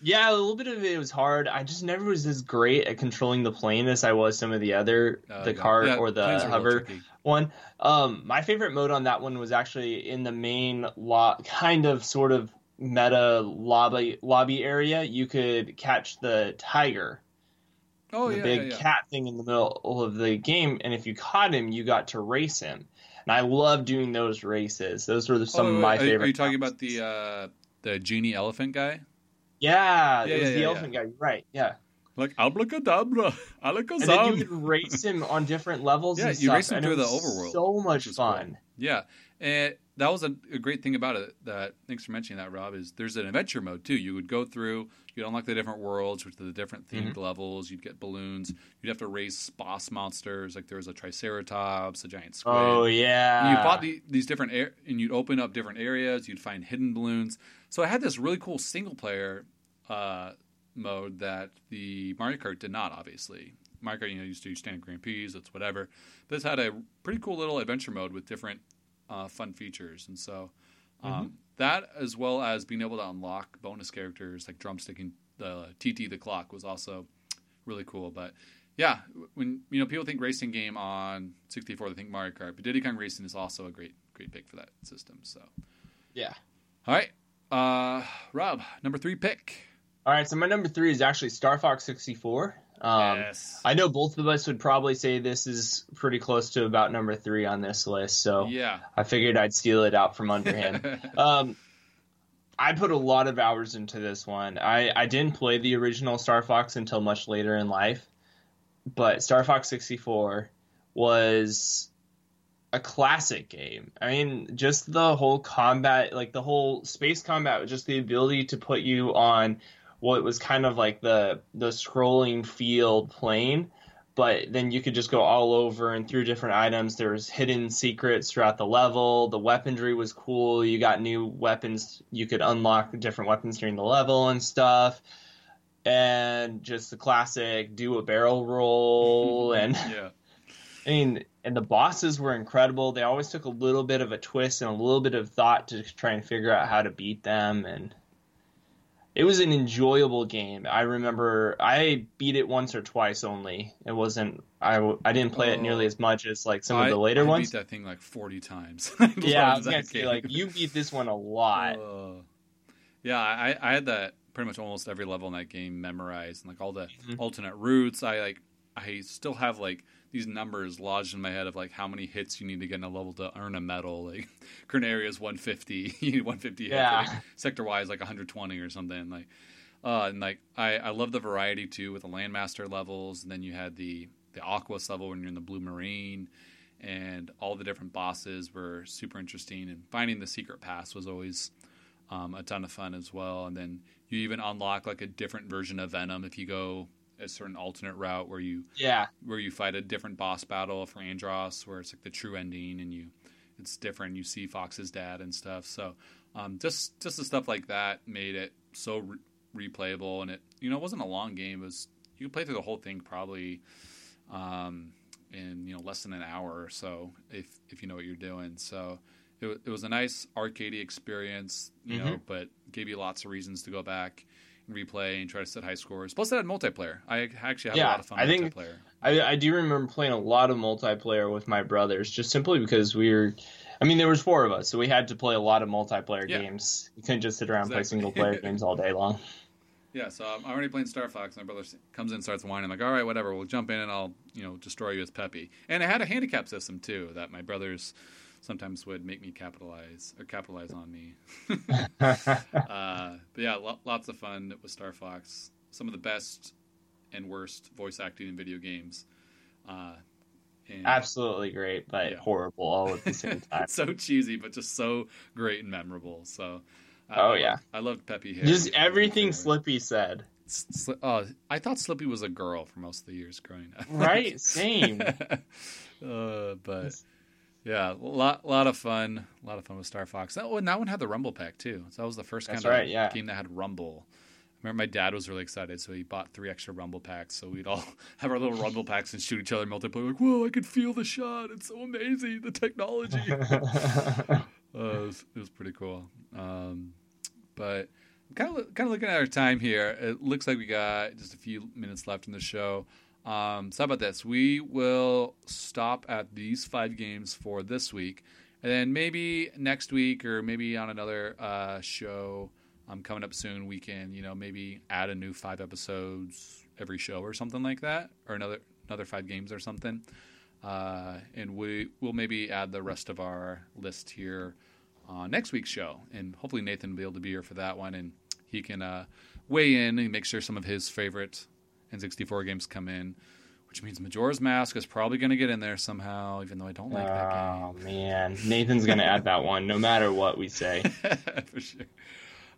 B: Yeah, a little bit of it was hard. I just never was as great at controlling the plane as I was some of the other
A: Uh,
B: the
A: yeah.
B: cart
A: Yeah,
B: or the
A: planes are real
B: hover one. Um, my favorite mode on that one was actually in the main lot, kind of sort of meta lobby lobby area. You could catch the tiger,
A: Oh
B: the
A: yeah,
B: big
A: yeah, yeah.
B: cat thing in the middle of the game, and if you caught him, you got to race him. And I love doing those races. Those were some
A: Oh,
B: of my
A: are,
B: favorite.
A: Are you talking about the uh, the genie elephant guy?
B: Yeah,
A: Yeah,
B: it was the elephant guy. Right. Yeah.
A: Like abracadabra,
B: And then
A: alakazam.
B: you could race him on different levels.
A: Yeah,
B: and
A: you
B: stuff,
A: race him through the overworld,
B: So much
A: is cool.
B: fun.
A: Yeah, and that was a, a great thing about it. That thanks for mentioning that, Rob. Is there's an adventure mode too. You would go through, you'd unlock the different worlds, which are the different themed
B: Mm-hmm.
A: levels. You'd get balloons. You'd have to race boss monsters. Like there was a triceratops, a giant squid.
B: Oh yeah.
A: And you fought the, these different air, and you'd open up different areas. You'd find hidden balloons. So I had this really cool single player uh, mode that the Mario Kart did not. Obviously, Mario Kart you know used to do standard Grand Prix, it's whatever. But this had a pretty cool little adventure mode with different uh, fun features, and so um, that as well as being able to unlock bonus characters like drumstick and the TT the clock was also really cool. But yeah, when you know people think racing game on 64, they think Mario Kart, but Diddy Kong Racing is also a great great pick for that system. So
B: Yeah.
A: all right, uh, Rob, number three pick.
B: All right. So my number three is actually Star Fox 64. Um,
A: yes.
B: I know both of us would probably say this is pretty close to about number three on this list. So
A: yeah.
B: I figured I'd steal it out from under him. [laughs] um, I put a lot of hours into this one. I, I didn't play the original Star Fox until much later in life, but Star Fox 64 was a classic game. I mean, just the whole combat, like the whole space combat, just the ability to put you on what was kind of like the the scrolling field plane but then you could just go all over and through different items. There was hidden secrets throughout the level. The weaponry was cool. You got new weapons. You could unlock different weapons during the level and stuff. And just the classic do a barrel roll [laughs] and
A: yeah.
B: I mean, and the bosses were incredible. They always took a little bit of a twist and a little bit of thought to try and figure out how to beat them and it was an enjoyable game. I remember I beat it once or twice only. It wasn't I, I didn't play it nearly
A: Oh.
B: as much as like some
A: I,
B: of the later
A: I
B: ones.
A: beat that thing like 40 times. [laughs]
B: Yeah, I was gonna say like you beat this one a lot. [laughs]
A: Uh, yeah, I, I had that pretty much almost every level in that game memorized, and like all the
B: Mhm.
A: alternate routes. I like, I still have like these numbers lodged in my head of like how many hits you need to get in a level to earn a medal. Like [laughs] Corneria is 150, [laughs] you need 150 hits. Like, Sector Y's, like 120 or something. Like, uh, and like I, I love the variety too with the landmaster levels, and then you had the the Aquas level when you're in the Blue Marine. And all the different bosses were super interesting, and finding the secret pass was always um, a ton of fun as well. And then you even unlock like a different version of Venom if you go a certain alternate route where you
B: Yeah.
A: where you fight a different boss battle for Andross, where it's like the true ending and you it's different. You see Fox's dad and stuff. So um, just just the stuff like that made it so re- replayable, and it you know it wasn't a long game. It was you could play through the whole thing probably. Um, in you know less than an hour or so if if you know what you're doing. So it, it was a nice arcadey experience, you mm-hmm. know, but gave you lots of reasons to go back replay and try to set high scores. Plus, it had multiplayer. I actually had yeah, a lot of fun. I think multiplayer.
B: I, I do remember playing a lot of multiplayer with my brothers, just simply because we were. I mean, there was four of us, so we had to play a lot of multiplayer yeah. games. You couldn't just sit around exactly. and play single player [laughs] games all day long.
A: Yeah, so I'm already playing Star Fox. My brother comes in, starts whining. I'm like, all right, whatever. We'll jump in and I'll, you know, destroy you as Peppy. And it had a handicap system too that my brothers sometimes would make me capitalize or capitalize on me. [laughs] [laughs] uh, but yeah, lo- lots of fun with Star Fox. Some of the best and worst voice acting in video games. Uh,
B: Absolutely great, but yeah. horrible all at the same [laughs] time.
A: so cheesy, but just so great and memorable. So,
B: uh, oh yeah,
A: I loved Peppy
B: Hare. Just everything Slippy said.
A: Sli- oh, I thought Slippy was a girl for most of the years growing up.
B: Right, same.
A: uh, but yeah, a lot, lot of fun. A lot of fun with Star Fox. That one, that one had the Rumble pack too. So that was the first kind That's of right, yeah. game that had Rumble. I remember my dad was really excited, so he bought three extra Rumble packs. So we'd all [laughs] have our little Rumble [laughs] packs and shoot each other multiplayer. Like, whoa, I could feel the shot. It's so amazing, the technology. [laughs] uh, it, was, it, was, pretty cool. Um, but kind of kind of looking at our time here. It looks like we got just a few minutes left in the show. Um, so how about this? We will stop at these five games for this week, and then maybe next week or maybe on another uh, show um, coming up soon, we can you know maybe add a new five episodes every show or something like that, or another another five games or something. Uh, and we will maybe add the rest of our list here on next week's show, and hopefully Nathan will be able to be here for that one, and he can uh, weigh in and make sure some of his favorite N64 games come in, which means Majora's Mask is probably going to get in there somehow, even though I don't like that game.
B: Oh man, Nathan's going to add that one no matter what we say. [laughs]
A: For sure.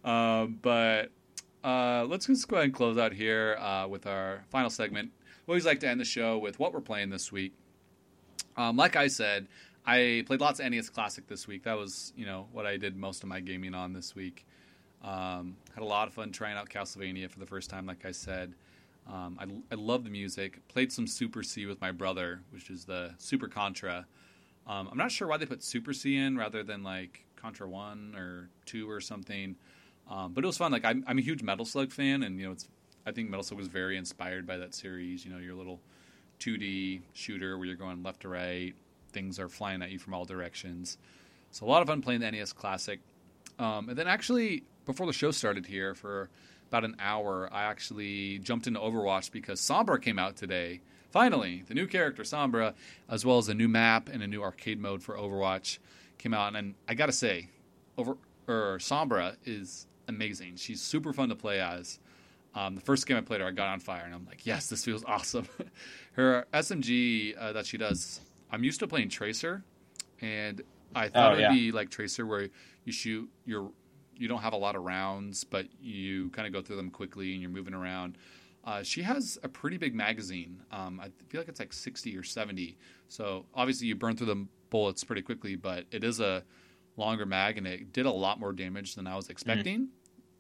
A: Um, but uh, let's just go ahead and close out here uh, with our final segment. We always like to end the show with what we're playing this week. Um, like I said, I played lots of NES Classic this week. That was, you know, what I did most of my gaming on this week. Um, had a lot of fun trying out Castlevania for the first time, like I said. Um, I, I love the music. Played some Super C with my brother, which is the Super Contra. Um, I'm not sure why they put Super C in rather than like Contra One or Two or something, um, but it was fun. Like I'm, I'm, a huge Metal Slug fan, and you know, it's I think Metal Slug was very inspired by that series. You know, your little 2D shooter where you're going left to right, things are flying at you from all directions. So a lot of fun playing the NES Classic. Um, and then actually, before the show started here, for about an hour, I actually jumped into Overwatch because Sombra came out today. Finally, the new character Sombra, as well as a new map and a new arcade mode for Overwatch, came out. And I gotta say, over or Sombra is amazing. She's super fun to play as. Um, the first game I played her, I got on fire, and I'm like, yes, this feels [laughs] awesome. her SMG uh, that she does, I'm used to playing Tracer, and I thought oh, it'd yeah. be like Tracer, where you shoot your you don't have a lot of rounds, but you kind of go through them quickly and you're moving around. Uh, she has a pretty big magazine. Um, I feel like it's like 60 or 70. So obviously you burn through the bullets pretty quickly, but it is a longer mag and it did a lot more damage than I was expecting. Mm.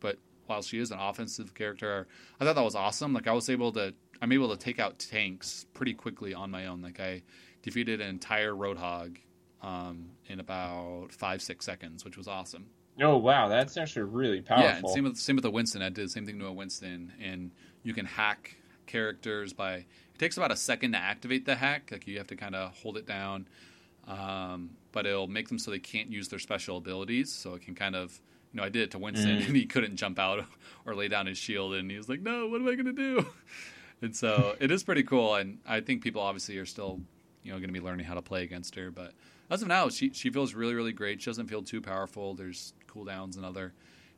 A: But while she is an offensive character, I thought that was awesome. Like I was able to, I'm able to take out tanks pretty quickly on my own. Like I defeated an entire Roadhog um, in about five six seconds, which was awesome.
B: Oh wow, that's actually really powerful.
A: Yeah, same with same with the Winston. I did the same thing to a Winston, and you can hack characters by. It takes about a second to activate the hack. Like you have to kind of hold it down, um, but it'll make them so they can't use their special abilities. So it can kind of, you know, I did it to Winston, mm. [laughs] and he couldn't jump out [laughs] or lay down his shield, and he was like, "No, what am I going to do?" [laughs] And so it is pretty cool, and I think people obviously are still, you know, going to be learning how to play against her, but as of now, she she feels really really great. She doesn't feel too powerful. There's cooldowns and other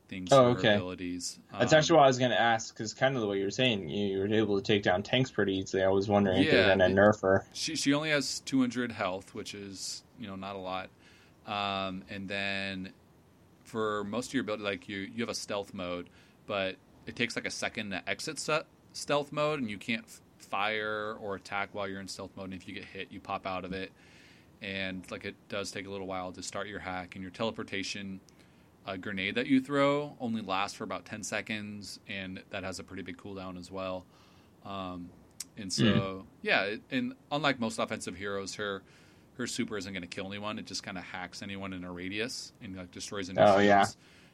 A: things. Oh, okay. Abilities.
B: That's um, actually what I was going to ask because kind of the way you were saying, you, were able to take down tanks pretty easily. I was wondering yeah, if they're going to nerf her.
A: She she only has 200 health, which is you know not a lot. Um, and then for most of your build, like you you have a stealth mode, but it takes like a second to exit set stealth mode, and you can't fire or attack while you're in stealth mode. And if you get hit, you pop out of it. And like it does take a little while to start your hack, and your teleportation a grenade that you throw only lasts for about 10 seconds, and that has a pretty big cooldown as well. Um, and so, mm. Yeah, and unlike most offensive heroes, her her super isn't going to kill anyone. It just kind of hacks anyone in a radius and like destroys initiatives.
B: Oh yeah.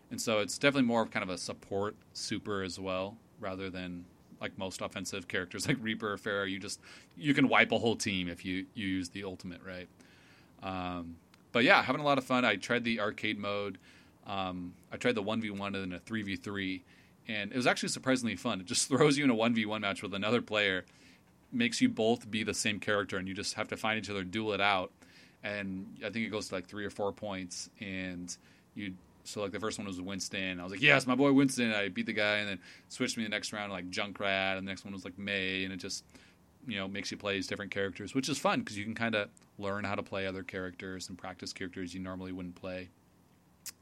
A: And so it's definitely more of kind of a support super as well, rather than like most offensive characters like Reaper or Pharah. You just you can wipe a whole team if you, you use the ultimate, right? Um, but yeah, having a lot of fun. I tried the arcade mode. Um, I tried the one v one and then a three v three, and it was actually surprisingly fun. It just [laughs] throws you in a one v one match with another player, makes you both be the same character, and you just have to find each other, duel it out. And I think it goes to like three or four points, and you so like the first one was Winston. I was like, yes, my boy Winston. I beat the guy, and then switched me the next round like Junkrat, and the next one was like Mei, and it just you know makes you play as different characters, which is fun because you can kind of learn how to play other characters and practice characters you normally wouldn't play.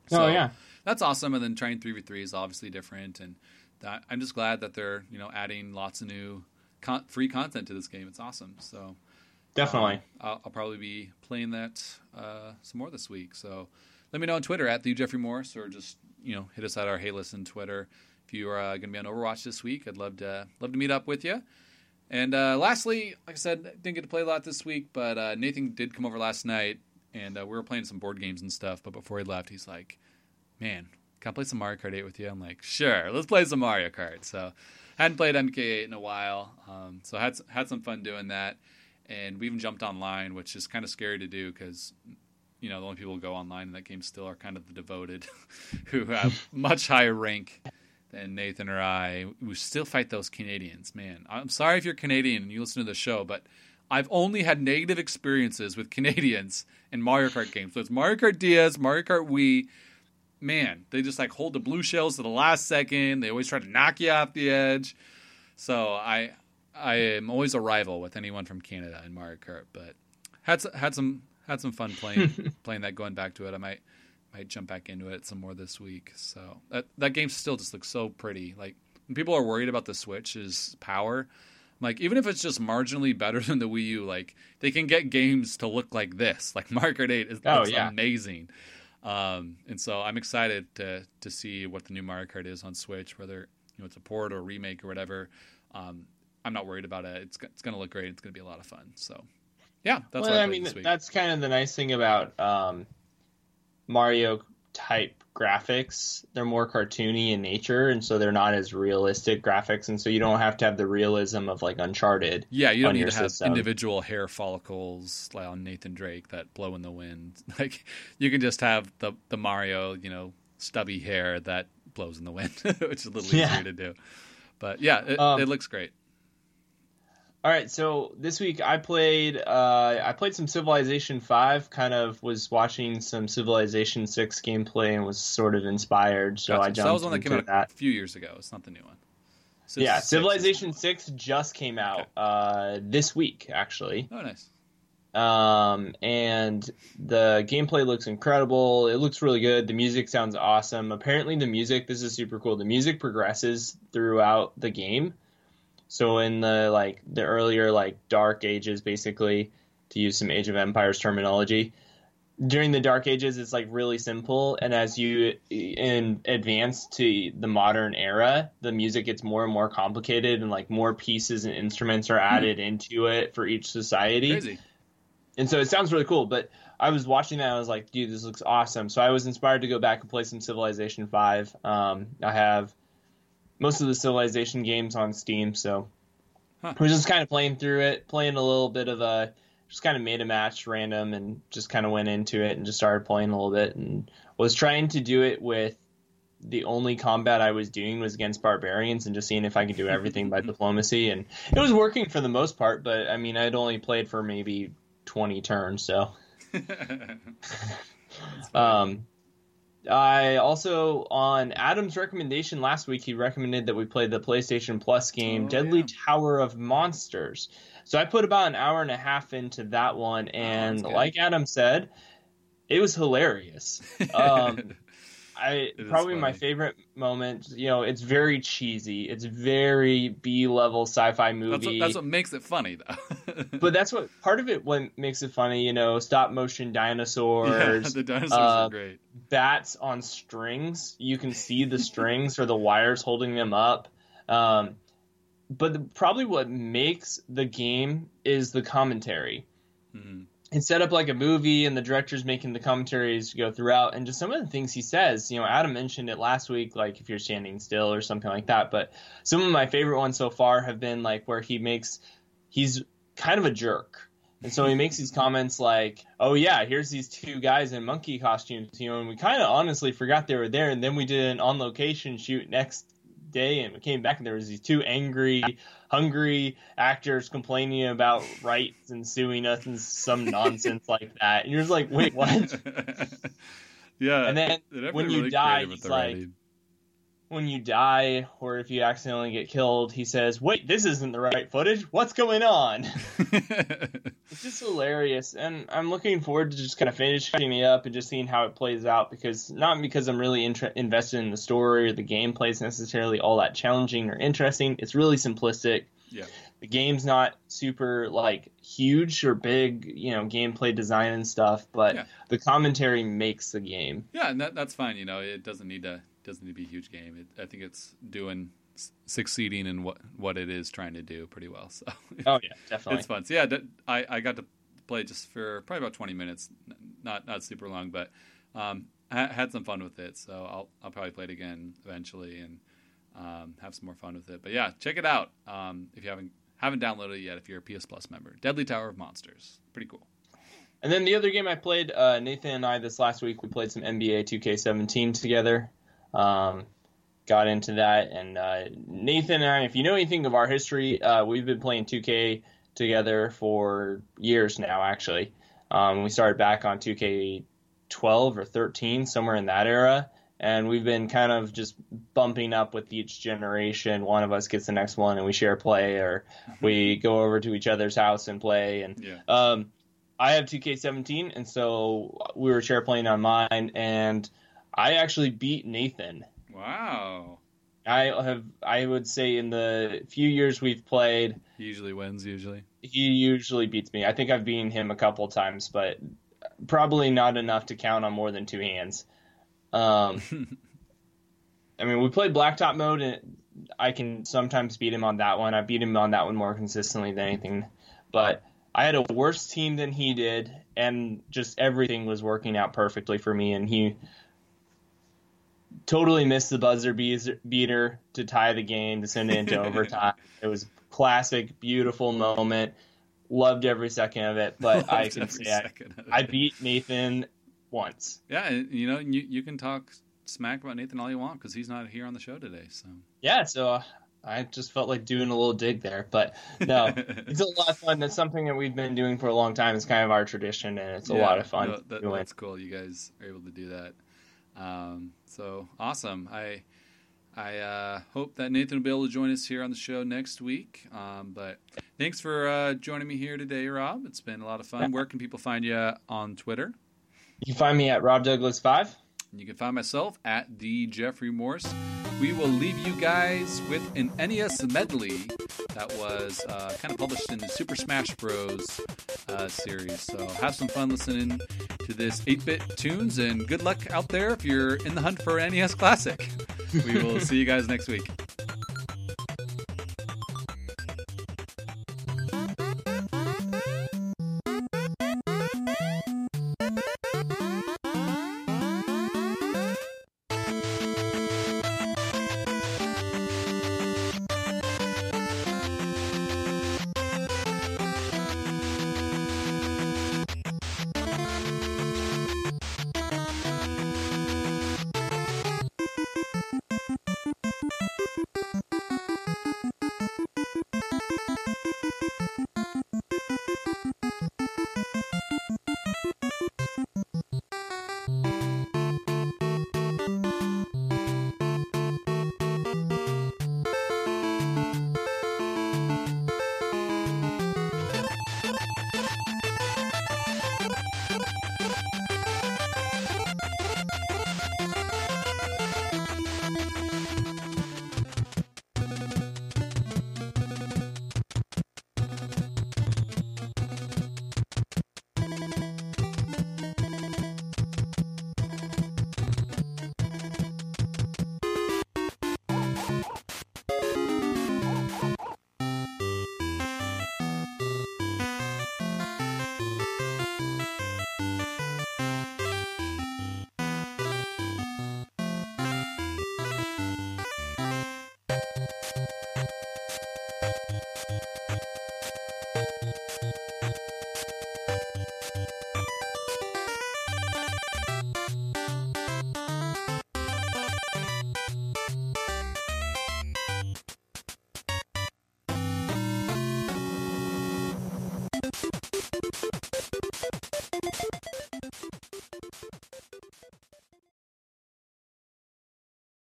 B: So oh yeah,
A: that's awesome. And then trying three v three is obviously different, and that, I'm just glad that they're you know adding lots of new con- free content to this game. It's awesome. So
B: definitely,
A: um, I'll, I'll, probably be playing that uh, some more this week. So let me know on Twitter at the Jeffrey Morris, or just you know hit us at our Hey Listen Twitter if you are uh, going to be on Overwatch this week. I'd love to love to meet up with you. And uh, lastly, like I said, didn't get to play a lot this week, but uh, Nathan did come over last night, and uh, we were playing some board games and stuff. But before he left, he's like, "Man, can I play some Mario Kart 8 with you?" I'm like, "Sure, let's play some Mario Kart." So, hadn't played MK8 in a while, um, so had had some fun doing that. And we even jumped online, which is kind of scary to do because you know the only people who go online in that game still are kind of the devoted, [laughs] who have [laughs] much higher rank than Nathan or I. We still fight those Canadians, man. I'm sorry if you're Canadian and you listen to the show, but I've only had negative experiences with Canadians in Mario Kart games. So it's Mario Kart DS, Mario Kart Wii. Man, they just like hold the blue shells to the last second. They always try to knock you off the edge. So I I am always a rival with anyone from Canada in Mario Kart, but had had some had some fun playing [laughs] playing that. Going back to it, I might might jump back into it some more this week. So that that game still just looks so pretty. Like when people are worried about the Switch's power, like even if it's just marginally better [laughs] than the Wii U, like they can get games to look like this. Like Mario Kart Eight is oh, yeah. amazing. Um, and so I'm excited to to see what the new Mario Kart is on Switch, whether you know it's a port or a remake or whatever. Um, I'm not worried about it. It's it's going to look great. It's going to be a lot of fun. So yeah,
B: that's well, I, I mean, that's kind of the nice thing about um, Mario type graphics. They're more cartoony in nature, and so they're not as realistic graphics, and so you don't have to have the realism of like Uncharted.
A: Yeah, you don't need to have individual hair follicles like on Nathan Drake that blow in the wind. [laughs] Like you can just have the the Mario, you know, stubby hair that blows in the wind, [laughs] which is a little yeah. easier to do. But yeah, it, um, it looks great.
B: All right, so this week I played uh, I played some Civilization Five. Kind of was watching some Civilization Six gameplay and was sort of inspired. So gotcha. I jumped. So that was one that came out that.
A: a few years ago. It's not the new one.
B: So yeah, Civilization Six just came out okay. uh, this week, actually.
A: Oh, nice.
B: Um, and the gameplay looks incredible. It looks really good. The music sounds awesome. Apparently, the music this is super cool. The music progresses throughout the game so in the like the earlier like dark ages, basically, to use some Age of Empires terminology, during the dark ages it's like really simple and as you in advance to the modern era the music gets more and more complicated and like more pieces and instruments are hmm. added mm-hmm. into it for each society
A: Crazy.
B: and so it sounds really cool but i was watching that i was like dude this looks awesome so i was inspired to go back and play some civilization 5 um, i have most of the Civilization games on Steam, so. Huh. we're just kind of playing through it, playing a little bit of a just kind of made a match random and just kind of went into it and just started playing a little bit and was trying to do it with the only combat I was doing was against barbarians and just seeing if I could do everything by [laughs] diplomacy and it was working for the most part, but I mean I'd only played for maybe 20 turns, so. [laughs] Um I also on Adam's recommendation last week, he recommended that we play the PlayStation Plus game oh, Deadly yeah. Tower of Monsters. So I put about an hour and a half into that one, and oh, like Adam said, it was hilarious. [laughs] Um, I probably my favorite moment. You know, it's very cheesy. It's very B level sci-fi movie.
A: That's what, that's what, makes it funny, though. [laughs]
B: but that's what part of it. What makes it funny, you know, stop motion dinosaurs.
A: Yeah, [laughs] the dinosaurs uh, are great.
B: Bats on strings. You can see the strings or the wires holding them up. Um, but the, probably what makes the game is the commentary. Mm-hmm. It's set up like a movie, and the director's making the commentaries go throughout, and just some of the things he says. You know, Adam mentioned it last week, like if you're standing still or something like that. But some of my favorite ones so far have been like where he makes he's kind of a jerk. And so he makes these comments like, "Oh yeah, here's these two guys in monkey costumes, you know, and we kind of honestly forgot they were there, and then we did an on location shoot next day, and we came back and there was these two angry, hungry actors complaining about rights and suing us and some [laughs] nonsense like that. And you're just like, wait, what? [laughs]
A: yeah.
B: And then when you die, he's like, writing when you die or if you accidentally get killed, he says, "Wait, this isn't the right footage. What's going on?" [laughs] [laughs] it's just hilarious, and I'm looking forward to just kind of finishing it up and just seeing how it plays out. Because not because I'm really inter- invested in the story or the gameplay is necessarily all that challenging or interesting. It's really simplistic.
A: Yeah.
B: The game's not super like huge or big, you know, gameplay design and stuff, but yeah. the commentary makes the game.
A: Yeah, and that, that's fine. You know, it doesn't need to doesn't need to be a huge game. It, I think it's doing succeeding in what what it is trying to do pretty well. So
B: oh yeah, [laughs] definitely,
A: it's fun. So yeah, I I got to play just for probably about twenty minutes, not not super long, but um, I had some fun with it. So I'll I'll probably play it again eventually and um, have some more fun with it. But yeah, check it out um, if you haven't haven't downloaded it yet. If you're a PS Plus member, Deadly Tower of Monsters, pretty cool.
B: And then the other game I played, uh, Nathan and I this last week, we played some NBA 2K17 together. Um, got into that, and uh, Nathan and I, if you know anything of our history, uh, we've been playing 2K together for years now. Actually, um, we started back on 2K 12 or 13, somewhere in that era, and we've been kind of just bumping up with each generation. One of us gets the next one, and we share play, or [laughs] we go over to each other's house and play. And
A: yeah.
B: um, I have 2K17, and so we were share playing on mine, and I actually beat Nathan.
A: Wow.
B: I have I would say in the few years we've played
A: he usually wins usually.
B: He usually beats me. I think I've beaten him a couple times, but probably not enough to count on more than two hands. Um [laughs] I mean, we played blacktop mode and I can sometimes beat him on that one. I beat him on that one more consistently than anything. But I had a worse team than he did and just everything was working out perfectly for me and he totally missed the buzzer beater to tie the game to send it into overtime. [laughs] It was classic, beautiful moment. Loved every second of it, but I can say I, I, beat Nathan once.
A: Yeah, you know, you you can talk smack about Nathan all you want because he's not here on the show today. So
B: yeah, so uh, I just felt like doing a little dig there, but no, [laughs] it's a lot of fun. That's something that we've been doing for a long time. It's kind of our tradition, and it's a yeah, lot of fun. No,
A: that, that's cool. You guys are able to do that. Um, so awesome! I I uh, hope that Nathan will be able to join us here on the show next week. Um, but thanks for uh, joining me here today, Rob. It's been a lot of fun. Where can people find you on Twitter?
B: You can find me at Rob Douglas Five.
A: You can find myself at the Jeffrey Morse. We will leave you guys with an NES medley that was uh, kind of published in the Super Smash Bros. Uh, series. So have some fun listening to this 8 bit tunes and good luck out there if you're in the hunt for NES Classic. We will [laughs] see you guys next week.